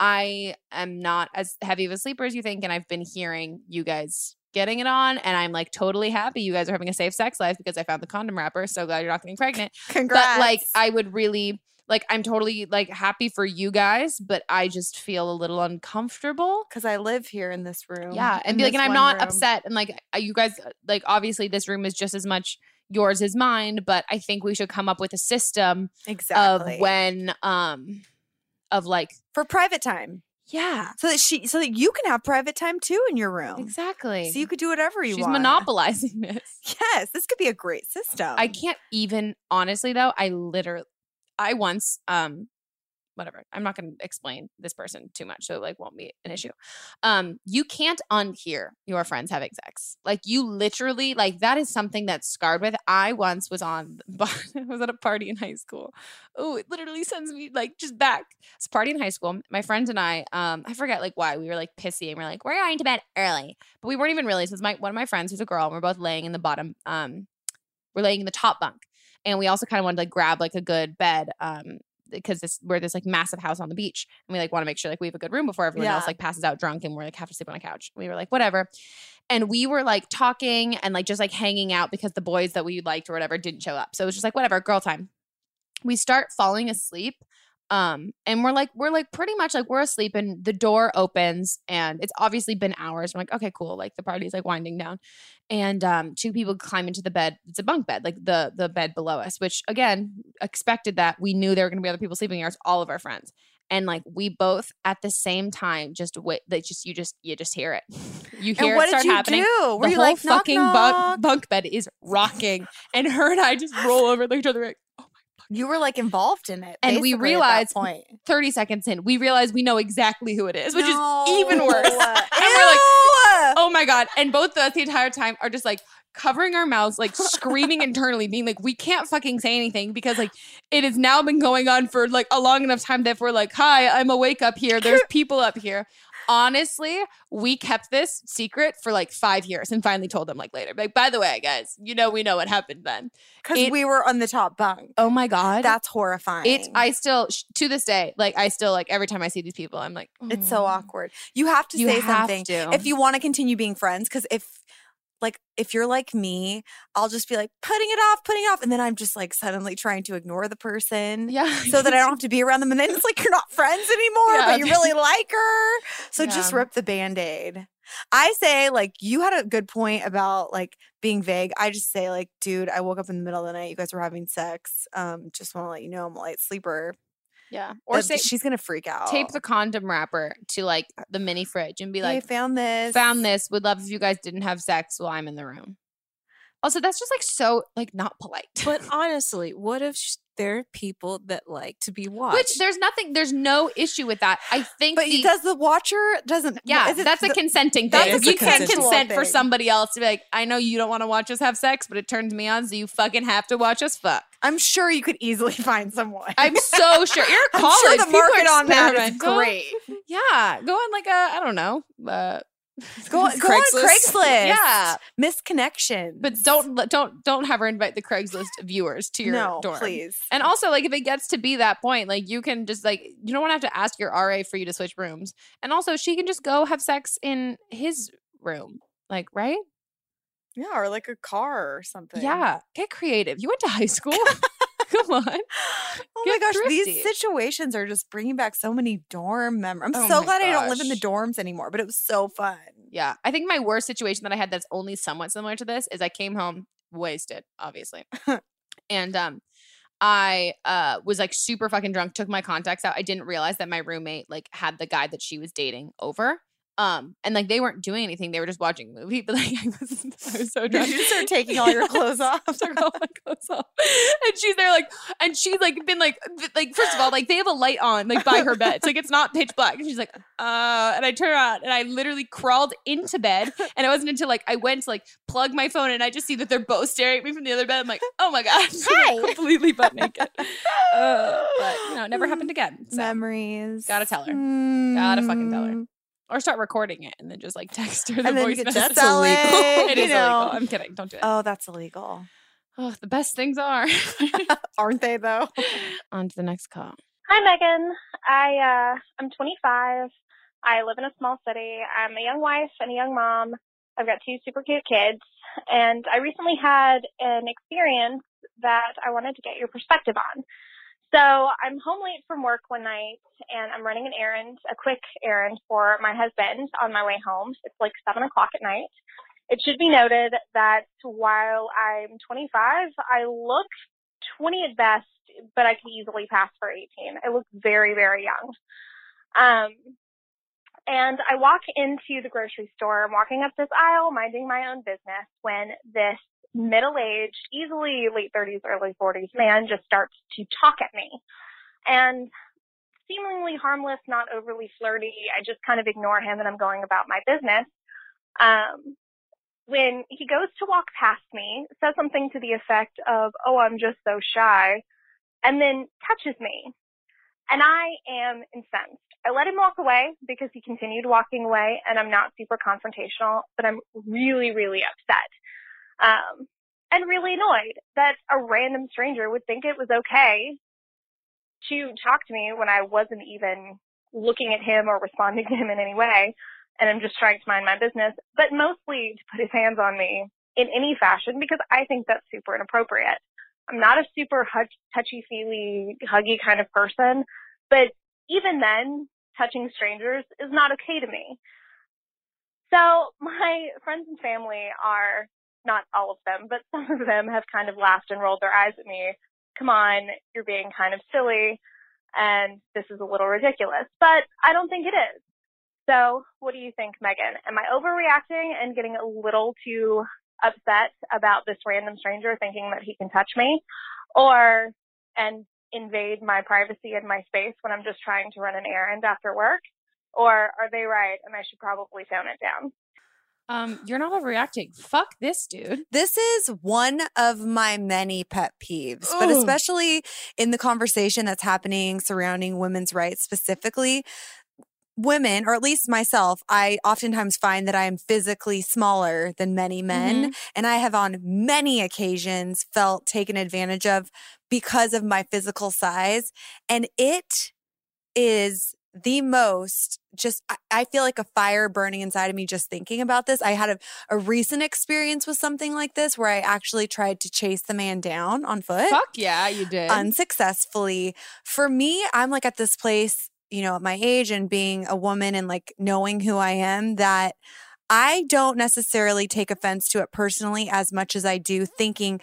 I am not as heavy of a sleeper as you think, and I've been hearing you guys getting it on, and I'm like totally happy you guys are having a safe sex life because I found the condom wrapper. So glad you're not getting pregnant. Congrats. But like I would really like I'm totally like happy for you guys, but I just feel a little uncomfortable. because I live here in this room. Yeah, and be like, and I'm not room. upset, and like you guys, uh, like obviously this room is just as much yours as mine, but I think we should come up with a system Exactly. of when, um, of like, for private time, yeah, so that she, so that you can have private time too in your room. exactly. So you could do whatever you She's want. She's monopolizing this. Yes, this could be a great system. I can't even honestly though. I literally, I once, um, whatever. I'm not going to explain this person too much, so like won't be an issue. Um, you can't unhear your friends having sex. Like you literally, like that is something that's scarred with. I once was on, was at a party in high school. Oh, it literally sends me like just back. It's a party in high school. My friends and I, um, I forget like why we were like pissy and we're like we're going to bed early, but we weren't even really. So it was my one of my friends who's a girl, and we're both laying in the bottom. Um, we're laying in the top bunk, and we also kind of wanted to like grab like a good bed. Um, because this we're this like massive house on the beach and we like want to make sure like we have a good room before everyone else like passes out drunk and we're like have to sleep on a couch. We were like whatever. And we were like talking and like just like hanging out because the boys that we liked or whatever didn't show up. So it was just like whatever, girl time. We start falling asleep. Um, and we're like, we're like pretty much like we're asleep and the door opens and it's obviously been hours. I'm like, okay, cool. Like the party's like winding down. And um two people climb into the bed. It's a bunk bed, like the the bed below us, which again, expected that. We knew there were gonna be other people sleeping here, it's all of our friends. And like we both at the same time just wait that just you just you just hear it. You hear and what it start did you happening. do? Were the you whole like fucking knock? bunk bunk bed is rocking. and her and I just roll over like each other like, You were like involved in it, and we basically, at that realized point. 30 seconds in, we realize we know exactly who it is, which No. is even worse. and we're like, oh my God. And both of us the entire time are just like covering our mouths, like screaming internally, being like, we can't fucking say anything because like it has now been going on for like a long enough time that if we're like, hi, I'm awake up here, there's people up here. Honestly, we kept this secret for like five years and finally told them like later. Like, by the way, guys, you know we know what happened then. Because we were on the top bunk. Oh my god, That's horrifying. it. I still to this day, like I still like every time I see these people, I'm like, It's so awkward. You have to You say have something to. if you want to continue being friends. Because if, like, if you're like me, I'll just be like putting it off, putting it off, and then I'm just like suddenly trying to ignore the person, Yeah. so that I don't have to be around them. And then it's like you're not friends anymore, Yeah. but you really like her. So just rip the band aid. I say, like, you had a good point about like being vague. I just say, like, dude, I woke up in the middle of the night. You guys were having sex. Um, just want to let you know I'm a light sleeper. Yeah. Or say she's gonna freak out. tape the condom wrapper to like the mini fridge and be Hey, like, found this. found this. Would love if you guys didn't have sex while I'm in the room. Also, that's just like so like not polite. But honestly, what if there are people that like to be watched? Which there's nothing, there's no issue with that. I think, But the, does the watcher doesn't? yeah, that's a the- consenting that's thing. a you can't consent for somebody else to be like, I know you don't want to watch us have sex, but it turns me on, so you fucking have to watch us fuck. I'm sure you could easily find someone. I'm so sure. You're I'm college. sure the market on that is experiment. Go- great. Yeah, go on like a I don't know. Uh, Go, go on Craigslist. Yeah, misconnection. but don't don't don't have her invite the Craigslist viewers to your no, dorm. please. And also, like, if it gets to be that point, like, you can just like you don't want to have to ask your RA for you to switch rooms. And also, she can just go have sex in his room, like, right? Yeah, or like a car or something. Yeah, get creative. You went to high school. Come on. Oh Get my gosh, thrifty. these situations are just bringing back so many dorm memories. I'm Oh so glad I don't live in the dorms anymore, but it was so fun. Yeah, I think my worst situation that I had that's only somewhat similar to this is I came home wasted, obviously, and um, I uh was like super fucking drunk. Took my contacts out. I didn't realize that my roommate like had the guy that she was dating over. Um, and like they weren't doing anything; they were just watching a movie. But like I was, I was so Did drunk. you start taking all your clothes off? took all my clothes off. And she's there like and she's like been like like first of all, like they have a light on like by her bed. It's like it's not pitch black. And she's like, uh and I turn around and I literally crawled into bed. And it wasn't until like I went to like plug my phone and I just see that they're both staring at me from the other bed. I'm like, oh my god, Hi. completely butt naked. Uh, but it never happened again. So Memories. gotta tell her. Gotta fucking tell her. Or start recording it and then just like text her the And voice you get message. to sell it, it know. illegal. I'm kidding. Don't do it. Oh, that's illegal. Oh, the best things are. Aren't they though? On to the next call. Hi, Megan. I uh, I'm 25. I live in a small city. I'm a young wife and a young mom. I've got two super cute kids, and I recently had an experience that I wanted to get your perspective on. So I'm home late from work one night, and I'm running an errand, a quick errand for my husband on my way home. It's like seven o'clock at night. It should be noted that while I'm 25, I look 20 at best, but I could easily pass for 18. I look very, very young. Um, and I walk into the grocery store. I'm walking up this aisle, minding my own business, when this middle-aged, easily late 30s, early 40s man just starts to talk at me. And seemingly harmless, not overly flirty. I just kind of ignore him and I'm going about my business. Um, when he goes to walk past me, says something to the effect of, Oh, I'm just so shy, and then touches me. And I am incensed. I let him walk away because he continued walking away, and I'm not super confrontational, but I'm really, really upset. Um, and really annoyed that a random stranger would think it was okay to talk to me when I wasn't even looking at him or responding to him in any way. And I'm just trying to mind my business, but mostly to put his hands on me in any fashion because I think that's super inappropriate. I'm not a super touchy feely, huggy kind of person, but even then, touching strangers is not okay to me. So my friends and family are not all of them, but some of them have kind of laughed and rolled their eyes at me. Come on, you're being kind of silly and this is a little ridiculous, but I don't think it is. So what do you think, Megan? Am I overreacting and getting a little too upset about this random stranger thinking that he can touch me or, and invade my privacy and my space when I'm just trying to run an errand after work? Or are they right and I should probably tone it down? Um, you're not overreacting. Fuck this dude. This is one of my many pet peeves, but especially in the conversation that's happening surrounding women's rights specifically. women, or at least myself, I oftentimes find that I am physically smaller than many men. Mhm. And I have on many occasions felt taken advantage of because of my physical size. And it is the most just, I- I feel like a fire burning inside of me just thinking about this. I had a, a recent experience with something like this where I actually tried to chase the man down on foot Fuck yeah, you did. unsuccessfully. For me, I'm like at this place, you know, at my age and being a woman and like knowing who I am that I don't necessarily take offense to it personally as much as I do thinking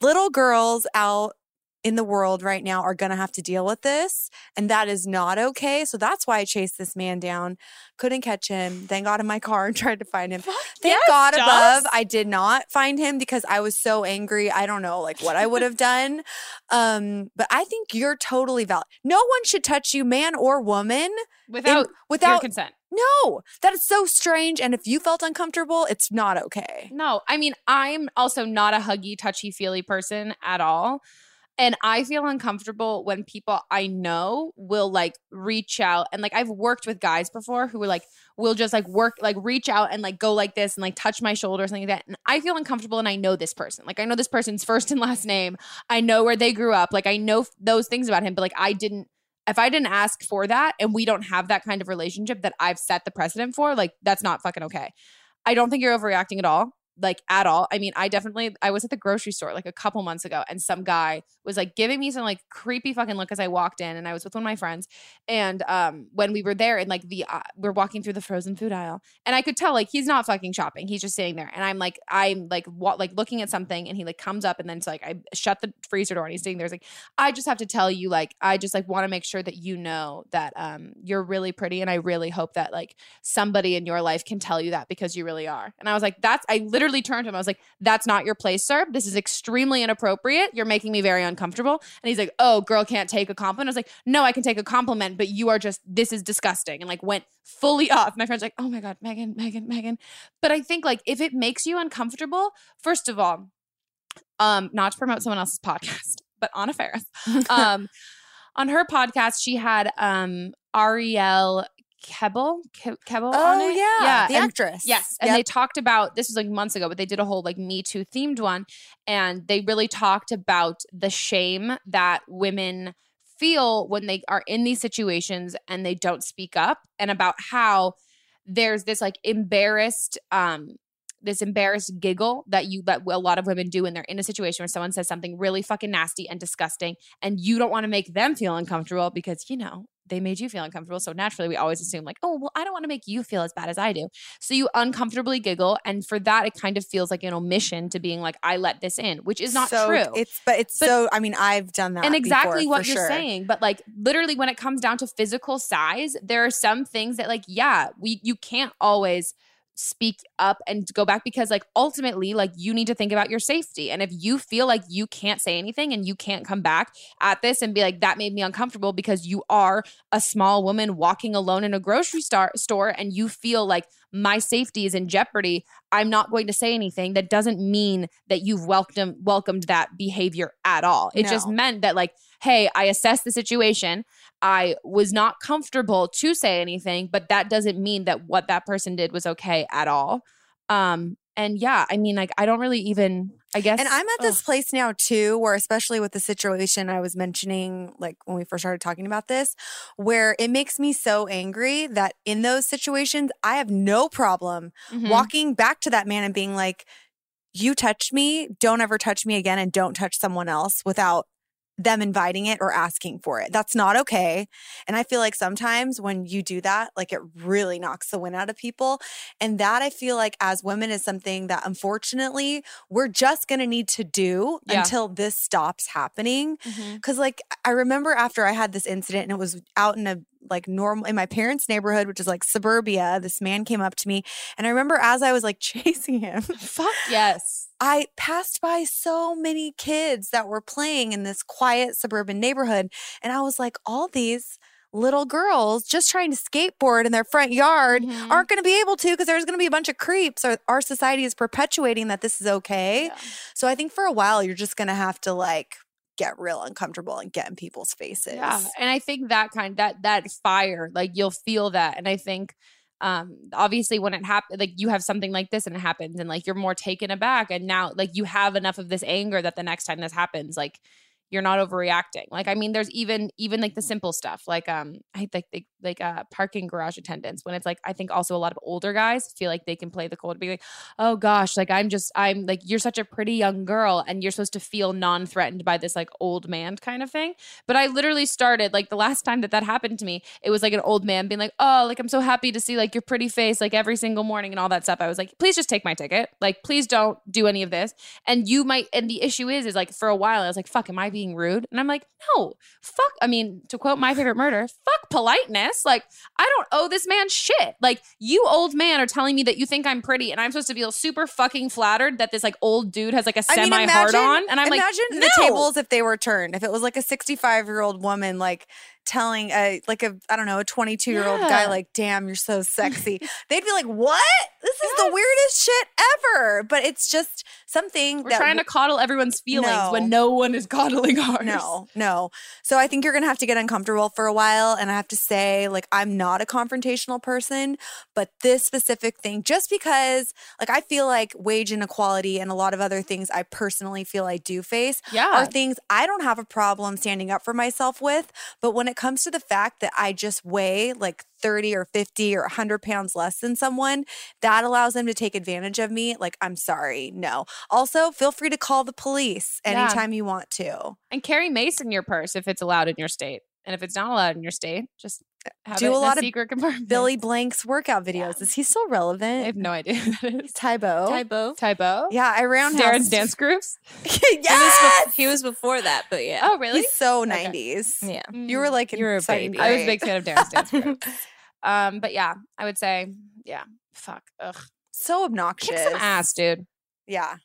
little girls out in the world right now are going to have to deal with this and that is not okay. So that's why I chased this man down. Couldn't catch him. Then got in my car and tried to find him. Thank yes, God Joss. above I did not find him because I was so angry. I don't know like what I would have done. Um but I think you're totally valid. No one should touch you man or woman without in- without your consent. No. That is so strange and if you felt uncomfortable, it's not okay. No, I mean, I'm also not a huggy, touchy, feely person at all. And I feel uncomfortable when people I know will like reach out and like I've worked with guys before who were like will just like work like reach out and like go like this and like touch my shoulder or something like that. And I feel uncomfortable and I know this person. Like I know this person's first and last name. I know where they grew up. Like I know those things about him, but like I didn't if I didn't ask for that and we don't have that kind of relationship that I've set the precedent for, like that's not fucking okay. I don't think you're overreacting at all. Like at all. I mean, I definitely I was at the grocery store like a couple months ago and some guy was like giving me some like creepy fucking look as I walked in and I was with one of my friends and um when we were there and like the uh, we're walking through the frozen food aisle and I could tell like he's not fucking shopping. He's just sitting there and I'm like I'm like wa- like looking at something and he like comes up and then it's like I shut the freezer door and he's sitting there. He's like I just have to tell you like I just like want to make sure that you know that um you're really pretty and I really hope that like somebody in your life can tell you that because you really are. And I was like that's I literally turned to him. I was like that's not your place, sir. This is extremely inappropriate. You're making me very uncomfortable. And he's like, "Oh, girl can't take a compliment." I was like, "No, I can take a compliment, but you are just this is disgusting." And like went fully off. My friend's like, "Oh my god, Megan, Megan, Megan." But I think like if it makes you uncomfortable, first of all, um not to promote someone else's podcast, but Anna Faris. um on her podcast she had um Ariel Kebbel, Ke- Kebbel on Oh, it. yeah, the and- actress. Yes, and Yep. they talked about this was like months ago, but they did a whole like Me Too themed one, and they really talked about the shame that women feel when they are in these situations and they don't speak up, and about how there's this like embarrassed um this embarrassed giggle that you that a lot of women do when they're in a situation where someone says something really fucking nasty and disgusting and you don't want to make them feel uncomfortable because you know they made you feel uncomfortable so naturally we always assume like oh well I don't want to make you feel as bad as I do so you uncomfortably giggle and for that it kind of feels like an omission to being like I let this in which is not So true It's but it's But- so I mean, I've done that. and exactly before, what you're sure. saying but like literally when it comes down to physical size there are some things that like yeah we you can't always speak up and go back because like ultimately like you need to think about your safety. And if you feel like you can't say anything and you can't come back at this and be like that made me uncomfortable because you are a small woman walking alone in a grocery star- store and you feel like my safety is in jeopardy i'm not going to say anything that doesn't mean that you've welcomed welcomed that behavior at all. It just meant that like hey i assessed the situation. I was not comfortable to say anything but that doesn't mean that what that person did was okay at all. Um and yeah i mean like i don't really even i guess And I'm at this place now too, where especially with the situation I was mentioning, like when we first started talking about this, where it makes me so angry that in those situations, I have no problem Mhm. walking back to that man and being like, you touched me, don't ever touch me again, and don't touch someone else without them inviting it or asking for it. That's not okay. And I feel like sometimes when you do that, like it really knocks the wind out of people. And that I feel like as women is something that unfortunately we're just going to need to do Yeah. until this stops happening. Mhm. Cause like I remember after I had this incident and it was out in a like normal in my parents' neighborhood, which is like suburbia, this man came up to me. And I remember as I was like chasing him, fuck yes I passed by so many kids that were playing in this quiet suburban neighborhood. And I was like, all these little girls just trying to skateboard in their front yard Mhm. aren't going to be able to because there's going to be a bunch of creeps. Or our society is perpetuating that this is okay. Yeah. So I think for a while, you're just going to have to like get real uncomfortable and get in people's faces. Yeah, and I think that kind that that fire, like you'll feel that, and I think um obviously when it happens like you have something like this and it happens and like you're more taken aback and now like you have enough of this anger that the next time this happens like you're not overreacting. Like i mean there's even even like the simple stuff like um i think like, like uh parking garage attendants when it's like i think also a lot of older guys feel like they can play the cold be like oh gosh like i'm just i'm like you're such a pretty young girl and you're supposed to feel non-threatened by this like old man kind of thing. But i literally started like the last time that that happened to me it was like an old man being like oh like i'm so happy to see like your pretty face like every single morning and all that stuff. I was like please just take my ticket. Like please don't do any of this. And you might and the issue is is like for a while i was like fuck am i being rude and i'm like no fuck i mean to quote my favorite murder fuck politeness like i don't owe this man shit like you old man are telling me that you think i'm pretty and i'm supposed to feel super fucking flattered that this like old dude has like a I mean, semi hard on and i'm like imagine no. the tables if they were turned. If it was like a 65 year old woman, like telling a like a I don't know a 22 year old guy, like, "Damn, you're so sexy," they'd be like, "What? This is the weirdest shit ever." But it's just something we're trying to coddle everyone's feelings when no one is coddling ours No, no. So I think you're going to have to get uncomfortable for a while. And I have to say, like, I'm not a confrontational person, but this specific thing, just because, like, I feel like wage inequality and a lot of other things I personally feel I do face Yeah. are things I don't have a problem standing up for myself with. But when it comes to the fact that I just weigh like 30 or 50 or 100 pounds less than someone, that allows them to take advantage of me. Like, I'm sorry. No. Also, feel free to call the police Yeah. anytime you want to. and carry mace in your purse if it's allowed in your state and if it's not allowed in your state just have do a lot of secret compartment Billy Blanks workout videos. Is he still relevant? I have no idea who that is. Tae Bo. Tybo. Tae Bo? Yeah, I roundhouse. Darrin's Dance Grooves? yes! He was before that, but yeah. Oh, really? He's so Okay. 90s. Yeah. You were like, You were a excited, baby. I was a big fan of Darrin's Dance groups. Um, but yeah, I would say, yeah, fuck. Ugh. So obnoxious. Kick some ass, dude. Yeah.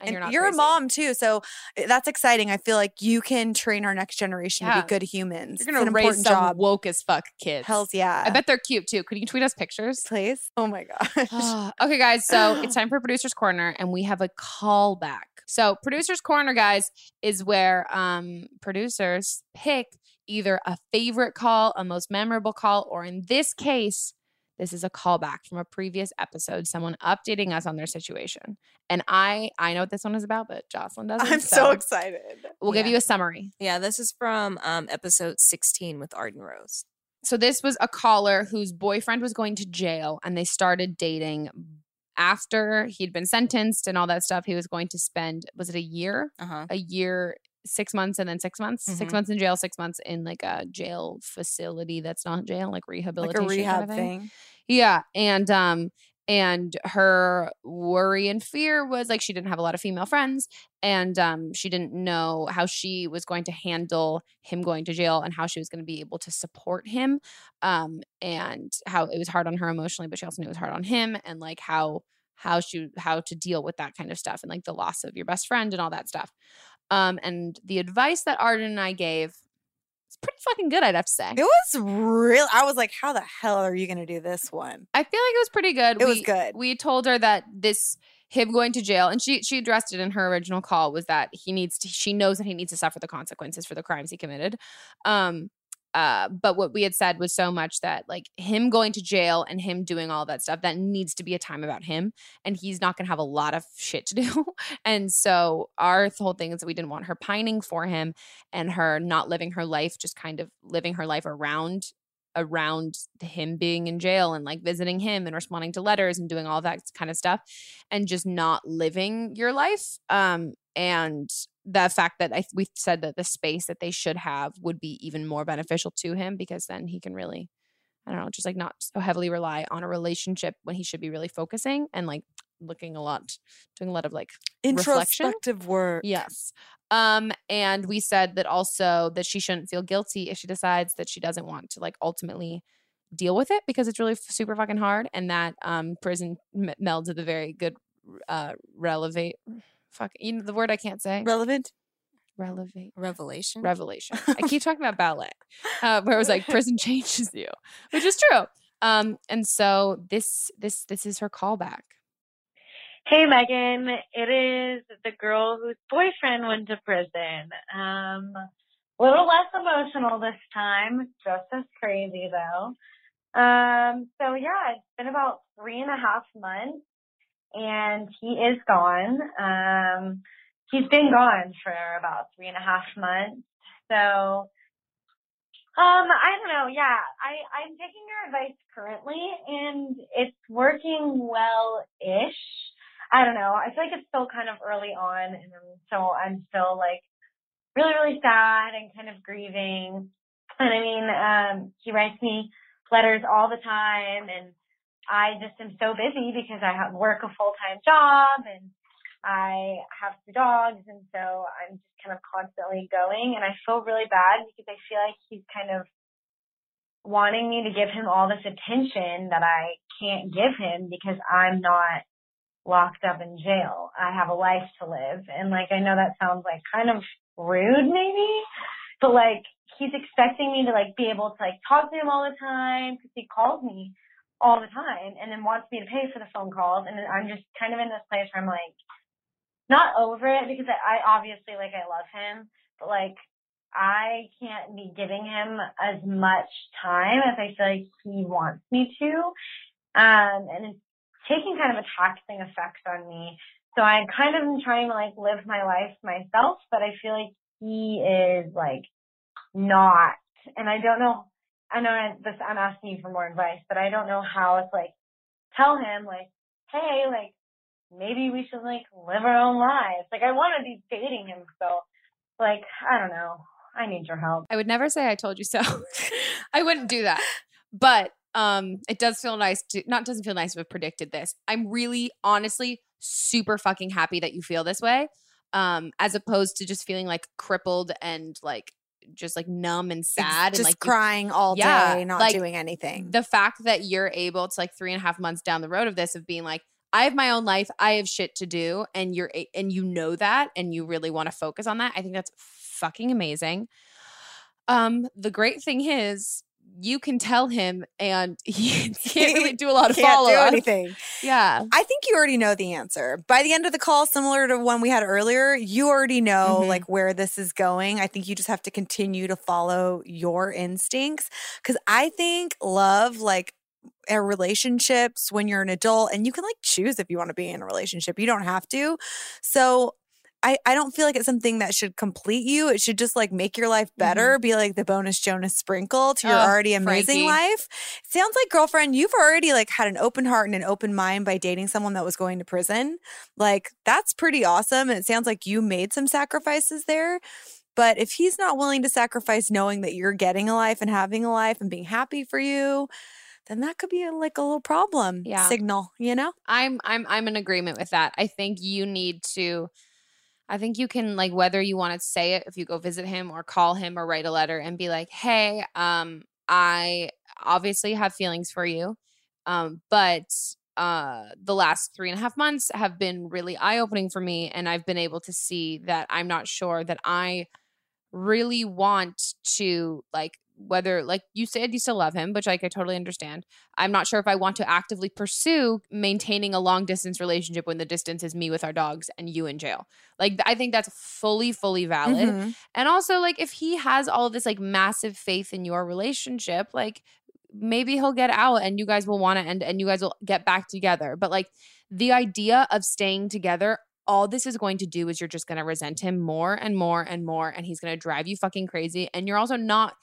And, And you're not you're a mom too, so uh, that's exciting. I feel like you can train our next generation to be good humans. You're gonna raise some job. woke as fuck kids. Hell's yeah. I bet they're cute too. Could you tweet us pictures? Please. Oh my gosh. okay, guys. So it's time for Producer's Corner, and we have a callback. So Producer's Corner, guys, is where um producers pick either a favorite call, a most memorable call, or in this case, this is a callback from a previous episode, someone updating us on their situation. And I I know what this one is about, but Jocelyn doesn't. I'm so excited. We'll give you a summary. Yeah, this is from um, episode 16 with Arden Rose. So this was a caller whose boyfriend was going to jail and they started dating after he'd been sentenced and all that stuff. He was going to spend was it a year? Uh-huh. A year, 6 months and then 6 months. 6 Mhm. months in jail, 6 months in like a jail facility that's not jail, like rehabilitation, Like a kind rehab of thing. Yeah, and um and her worry and fear was like she didn't have a lot of female friends and um she didn't know how she was going to handle him going to jail and how she was going to be able to support him um and how it was hard on her emotionally but she also knew it was hard on him and like how how she how to deal with that kind of stuff and like the loss of your best friend and all that stuff um and the advice that Arden and I gave is pretty fucking good I'd have to say It was real. I was like, how the hell are you going to do this one? I feel like it was pretty good. It was good. We told her that this him going to jail, and she she addressed it in her original call was that he needs to. She knows that he needs to suffer the consequences for the crimes he committed. Um. Uh, but what we had said was so much that like him going to jail and him doing all that stuff that needs to be a time about him and he's not gonna have a lot of shit to do. And so our whole thing is that we didn't want her pining for him and her not living her life just kind of living her life around around him being in jail and like visiting him and responding to letters and doing all that kind of stuff and just not living your life um and the fact that I, we said that the space that they should have would be even more beneficial to him because then he can really i don't know just like not so heavily rely on a relationship when he should be really focusing and like looking a lot doing a lot of like reflection Introspective work. Yes. Um, and we said that also that she shouldn't feel guilty if she decides that she doesn't want to like ultimately deal with it because it's really f- super fucking hard. And that um prison m- melds with a very good uh relevate fuck you know the word I can't say. Relevant. relevate Revelation. revelation. I keep talking about ballet, uh, where it was like prison changes you, which is true. Um, and so this this this is her callback. Hey, Megan. It is the girl whose boyfriend went to prison. Um, a little less emotional this time, just as crazy though. Um, so yeah, it's been about three and a half months and he is gone. Um, he's been gone for about three and a half months. So, um, I don't know. Yeah, I, I'm taking your advice currently and it's working well-ish. I don't know. I feel like it's still kind of early on and so I'm still like really, really sad and kind of grieving. And I mean, um, he writes me letters all the time and I just am so busy because I have work a full time job and I have two dogs and so I'm just kind of constantly going and I feel really bad because I feel like he's kind of wanting me to give him all this attention that I can't give him because I'm not locked up in jail. I have a life to live. And like I know that sounds like kind of rude maybe, but like he's expecting me to like be able to like talk to him all the time because he calls me all the time and then wants me to pay for the phone calls and then I'm just kind of in this place where I'm like not over it because I, I obviously like I love him, but like I can't be giving him as much time as I feel like he wants me to. Um, and it's taking kind of a taxing effect on me. So I kind of am trying to like live my life myself, but I feel like he is like not, and I don't know, I know I- this, I'm asking you for more advice, but I don't know how to like tell him like, hey, like maybe we should like live our own lives. Like I want to be dating him, so like I don't know. I need your help. I would never say I told you so. I wouldn't do that. But um it does feel nice to not doesn't feel nice to have predicted this. I'm really honestly super fucking happy that you feel this way. Um as opposed to just feeling like crippled and like just like numb and sad and just like crying all Yeah, day, not like, doing anything. the fact that you're able to like three and a half months down the road of this of being like i have my own life i have shit to do and you're and you know that and you really want to focus on that i think that's fucking amazing um the great thing is you can tell him and he can't really do a lot of follow do anything. yeah I think you already know the answer. By the end of the call, similar to one we had earlier, you already know Mhm. like where this is going. I think you just have to continue to follow your instincts cuz I think love like relationships when you're an adult and you can like choose if you want to be in a relationship. You don't have to. So I, I don't feel like it's something that should complete you. It should just like make your life better, mm-hmm. be like the bonus Jonas sprinkle to your Oh, already amazing Frankie. life. Sounds like girlfriend, you've already like had an open heart and an open mind by dating someone that was going to prison. Like that's pretty awesome. And it sounds like you made some sacrifices there. But if he's not willing to sacrifice knowing that you're getting a life and having a life and being happy for you, then that could be a, like a little problem Yeah. signal, you know? I'm I'm I'm in agreement with that. I think you need to I think you can like whether you want to say it if you go visit him or call him or write a letter and be like, "Hey, um I obviously have feelings for you. Um but uh the last three and a half months have been really eye-opening for me and I've been able to see that I'm not sure that I really want to like whether like you said you still love him which like i totally understand. I'm not sure if i want to actively pursue maintaining a long distance relationship when the distance is me with our dogs and you in jail. Like i think that's fully fully valid. Mhm. and also like if he has all of this like massive faith in your relationship like maybe he'll get out and you guys will want to end and you guys will get back together. But like the idea of staying together all this is going to do is you're just going to resent him more and more and more and he's going to drive you fucking crazy. And you're also not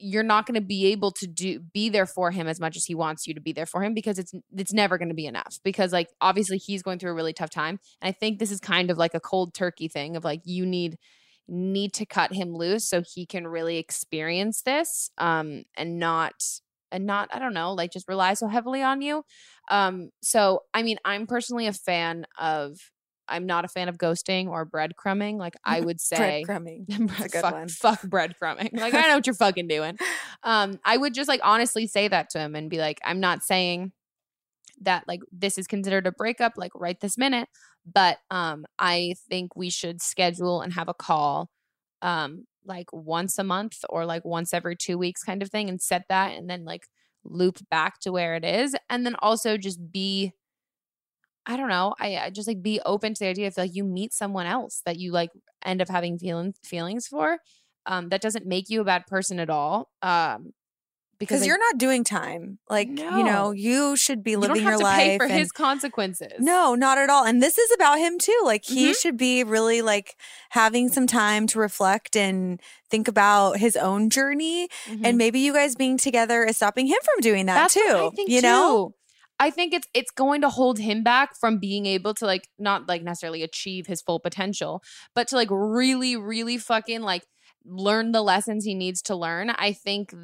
you're not going to be able to do be there for him as much as he wants you to be there for him because it's it's never going to be enough because like obviously he's going through a really tough time. And i think this is kind of like a cold turkey thing of like you need need to cut him loose so he can really experience this um and not and not i don't know like just rely so heavily on you. Um so i mean i'm personally a fan of i'm not a fan of ghosting or breadcrumbing like i would say Breadcrumbing. Good fuck, one. fuck breadcrumbing. Like I know what you're fucking doing. Um, I would just like honestly say that to him and be like, I'm not saying that like this is considered a breakup like right this minute, but um, I think we should schedule and have a call, um, like once a month or like once every two weeks kind of thing, and set that, and then like loop back to where it is, and then also just be. I don't know. I, I just like be open to the idea if like you meet someone else that you like end up having feelings feelings for. Um, that doesn't make you a bad person at all. Um, because you're not doing time. Like, you know, you should be you don't living have your to life. pay for and- his consequences. No, not at all. And this is about him too. Like he Mhm. should be really like having some time to reflect and think about his own journey. Mhm. And maybe you guys being together is stopping him from doing that That's too. what I think you know? I think it's it's going to hold him back from being able to like not like necessarily achieve his full potential, but to like really, really fucking like learn the lessons he needs to learn. I think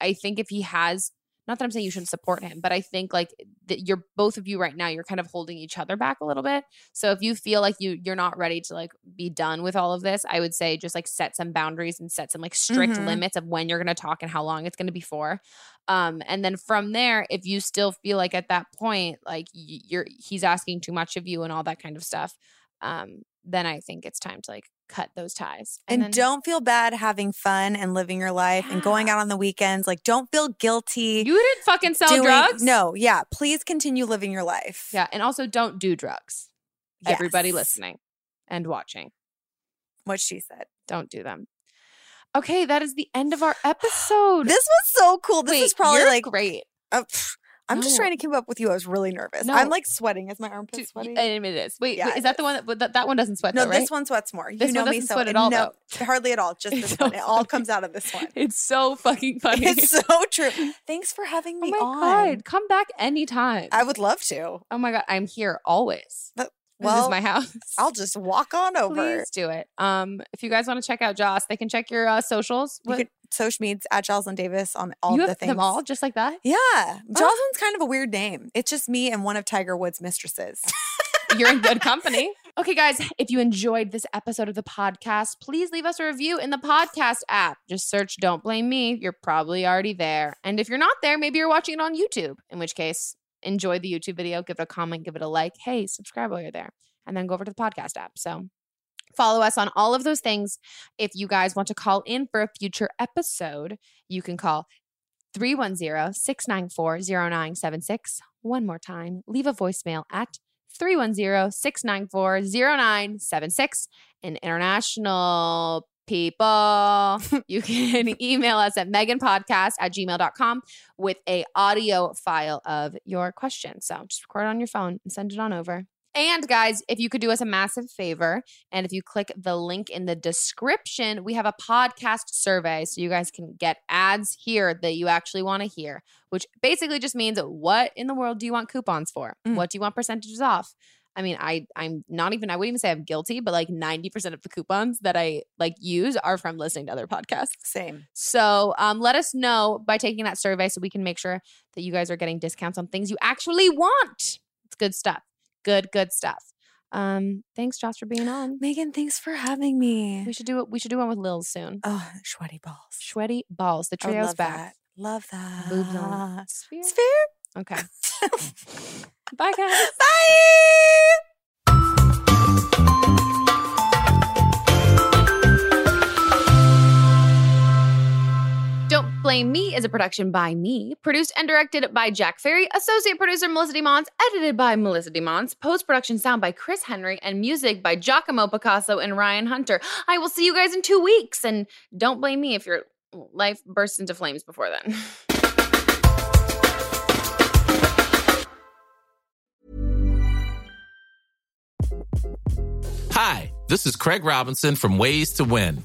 I think if he has not that I'm saying you shouldn't support him, but I think like that you're both of you right now, you're kind of holding each other back a little bit. So if you feel like you you're not ready to like be done with all of this, I would say just like set some boundaries and set some like strict Mhm. limits of when you're going to talk and how long it's going to be for. Um, and then from there, if you still feel like at that point, like you're he's asking too much of you and all that kind of stuff, um, then I think it's time to like cut those ties. And, then- don't feel bad having fun and living your life and going out on the weekends. Like, don't feel guilty. You didn't fucking sell doing- drugs. No, yeah. Please continue living your life. Yeah, and also don't do drugs. Everybody listening and watching, What she said. don't do them. Okay, that is the end of our episode. This was so cool. This Wait, is probably like great. uh, pff, I'm just trying to keep up with you. I was really nervous. No. I'm like sweating. Is my armpit sweating? And it is. Wait, Yeah, wait, is that the one that, that that one doesn't sweat? No, though, right? this one sweats more. You This know one doesn't so sweat at all, no, hardly at all. Just It's this so one. It all comes out of this one. It's so fucking funny. It's so true. Thanks for having me oh my on. god, come back anytime. I would love to. oh my god, I'm here always. But, this well, is my house. I'll just walk on over. Please do it. Um, if you guys want to check out Joss, they can check your uh, socials. You What- could social medias at Jocelyn Davis on all you the things. them all just like that. Yeah. Oh. Jocelyn's kind of a weird name. It's just me and one of Tiger Woods' mistresses. You're in good company. Okay, guys, if you enjoyed this episode of the podcast, please leave us a review in the podcast app. Just search Don't Blame Me. You're probably already there. And if you're not there, maybe you're watching it on YouTube, in which case, enjoy the YouTube video, give it a comment, give it a like. Hey, subscribe while you're there. And then go over to the podcast app. So follow us on all of those things. If you guys want to call in for a future episode, you can call 310 694 0976. One more time, leave a voicemail at 310 694 0976. And international people, you can email us at meganpodcast at gmail.com with a audio file of your question. So just record it on your phone and send it on over. And guys, if you could do us a massive favor, and if you click the link in the description, we have a podcast survey so you guys can get ads here that you actually want to hear, which basically just means what in the world do you want coupons for? Mm. What do you want percentages off? I mean, I I'm not even I wouldn't even say I'm guilty, but like 90% of the coupons that I like use are from listening to other podcasts. Same. So um, let us know by taking that survey so we can make sure that you guys are getting discounts on things you actually want. It's good stuff. Good, good stuff. Um, thanks, Josh, for being on. Megan, thanks for having me. We should do it. We should do one with Lil soon. Oh, sweaty balls. Sweaty balls. The trio's love back. that. Love that. Boobs on sphere. Sphere. Okay. Bye, guys. Bye. Blame Me is a production by me, produced and directed by Jack Ferry, associate producer Melissa DeMons, edited by Melissa DeMons, post production sound by Chris Henry, and music by Giacomo Picasso and Ryan Hunter. I will see you guys in two weeks, and don't blame me if your life bursts into flames before then. Hi, this is Craig Robinson from Ways to Win,